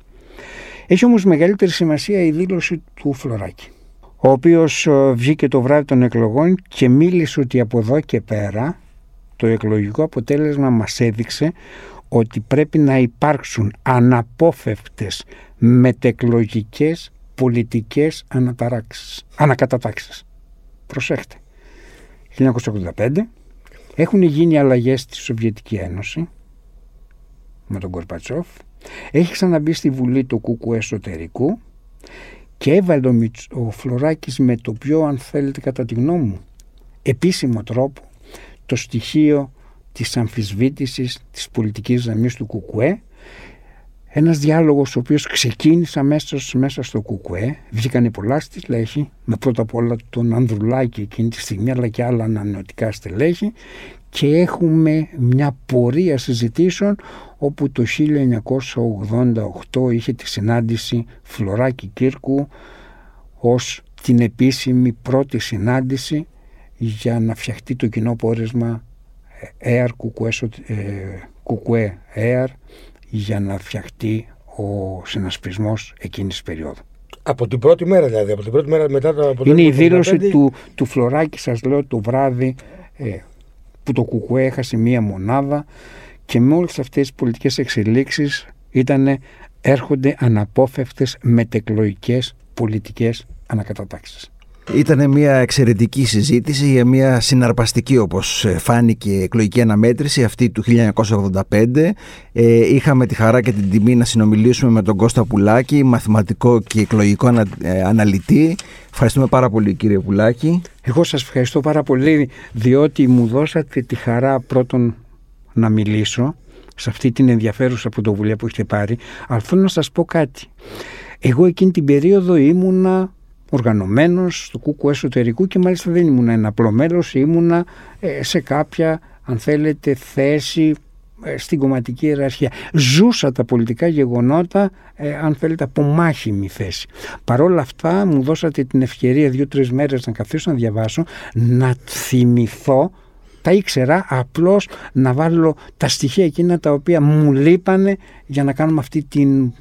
Έχει όμως μεγαλύτερη σημασία η δήλωση του Φλωράκη ο οποίος ε, βγήκε το βράδυ των εκλογών και μίλησε ότι από εδώ και πέρα το εκλογικό αποτέλεσμα μας έδειξε ότι πρέπει να υπάρξουν αναπόφευκτες μετεκλογικές πολιτικές αναταράξεις, ανακατατάξεις. Προσέχτε. 1985 έχουν γίνει αλλαγές στη Σοβιετική Ένωση με τον Κορπατσόφ. Έχει ξαναμπεί στη Βουλή το Κούκου εσωτερικού και έβαλε ο, ο Φλωράκης με το πιο αν θέλετε κατά τη γνώμη μου επίσημο τρόπο το στοιχείο της αμφισβήτησης της πολιτικής δαμής του Κουκουέ. Ένας διάλογος ο οποίος ξεκίνησε αμέσως μέσα στο Κουκουέ. Βγήκανε πολλά στελέχη με πρώτα απ' όλα τον Ανδρουλάκη εκείνη τη στιγμή αλλά και άλλα ανανεωτικά στελέχη και έχουμε μια πορεία συζητήσεων όπου το 1988 είχε τη συνάντηση Φλωράκη Κύρκου ως την επίσημη πρώτη συνάντηση για να φτιαχτεί το κοινό πόρισμα Air Κουκουέ Air για να φτιαχτεί ο συνασπισμός εκείνης της περίοδου. Από την πρώτη μέρα δηλαδή, από την πρώτη μέρα μετά το Είναι η δήλωση του, του Φλωράκη σας λέω το βράδυ ε, που το Κουκουέ έχασε μία μονάδα και με όλες αυτές τις πολιτικές εξελίξεις ήτανε, έρχονται αναπόφευκτες μετεκλογικές πολιτικές ανακατατάξεις. Ήταν μια εξαιρετική συζήτηση για μια συναρπαστική όπως φάνηκε εκλογική αναμέτρηση αυτή του 1985. Ε, είχαμε τη χαρά και την τιμή να συνομιλήσουμε με τον Κώστα Πουλάκη, μαθηματικό και εκλογικό ανα, ε, αναλυτή. Ευχαριστούμε πάρα πολύ κύριε Πουλάκη. Εγώ σας ευχαριστώ πάρα πολύ διότι μου δώσατε τη χαρά πρώτον να μιλήσω σε αυτή την ενδιαφέρουσα πρωτοβουλία που έχετε πάρει. Αλλά θέλω να σας πω κάτι. Εγώ εκείνη την περίοδο ήμουνα οργανωμένος στο κούκου εσωτερικού και μάλιστα δεν ήμουν ένα απλό μέλος, ήμουνα ε, σε κάποια αν θέλετε θέση ε, στην κομματική ιεραρχία. Ζούσα τα πολιτικά γεγονότα, ε, αν θέλετε, από μάχημη θέση. Παρ' όλα αυτά μου δώσατε την ευκαιρία δύο-τρεις μέρες να καθίσω να διαβάσω, να θυμηθώ τα ήξερα απλώς να βάλω τα στοιχεία εκείνα τα οποία μου λείπανε για να κάνουμε αυτή την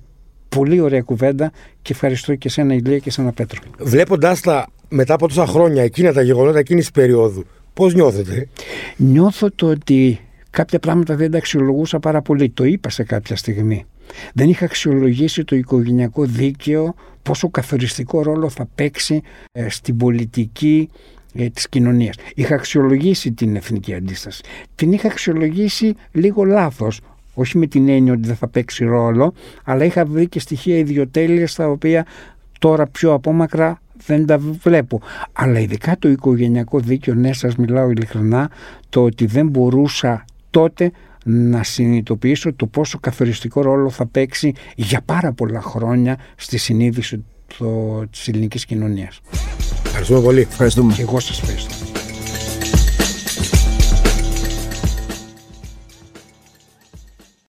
πολύ ωραία κουβέντα και ευχαριστώ και σένα Ηλία και σένα Πέτρο. Βλέποντάς τα μετά από τόσα χρόνια εκείνα τα γεγονότα εκείνης τη περίοδου, πώς νιώθετε, Νιώθω το ότι κάποια πράγματα δεν τα αξιολογούσα πάρα πολύ. Το είπα σε κάποια στιγμή. Δεν είχα αξιολογήσει το οικογενειακό δίκαιο πόσο καθοριστικό ρόλο θα παίξει ε, στην πολιτική ε, της κοινωνίας. Είχα αξιολογήσει την εθνική αντίσταση. Την είχα αξιολογήσει λίγο λάθος όχι με την έννοια ότι δεν θα παίξει ρόλο, αλλά είχα βρει και στοιχεία ιδιοτέλειας τα οποία τώρα πιο απόμακρα δεν τα βλέπω. Αλλά ειδικά το οικογενειακό δίκαιο, ναι σας μιλάω ειλικρινά, το ότι δεν μπορούσα τότε να συνειδητοποιήσω το πόσο καθοριστικό ρόλο θα παίξει για πάρα πολλά χρόνια στη συνείδηση το, της ελληνικής κοινωνίας. Ευχαριστούμε πολύ. Ευχαριστούμε. Και εγώ σας ευχαριστώ.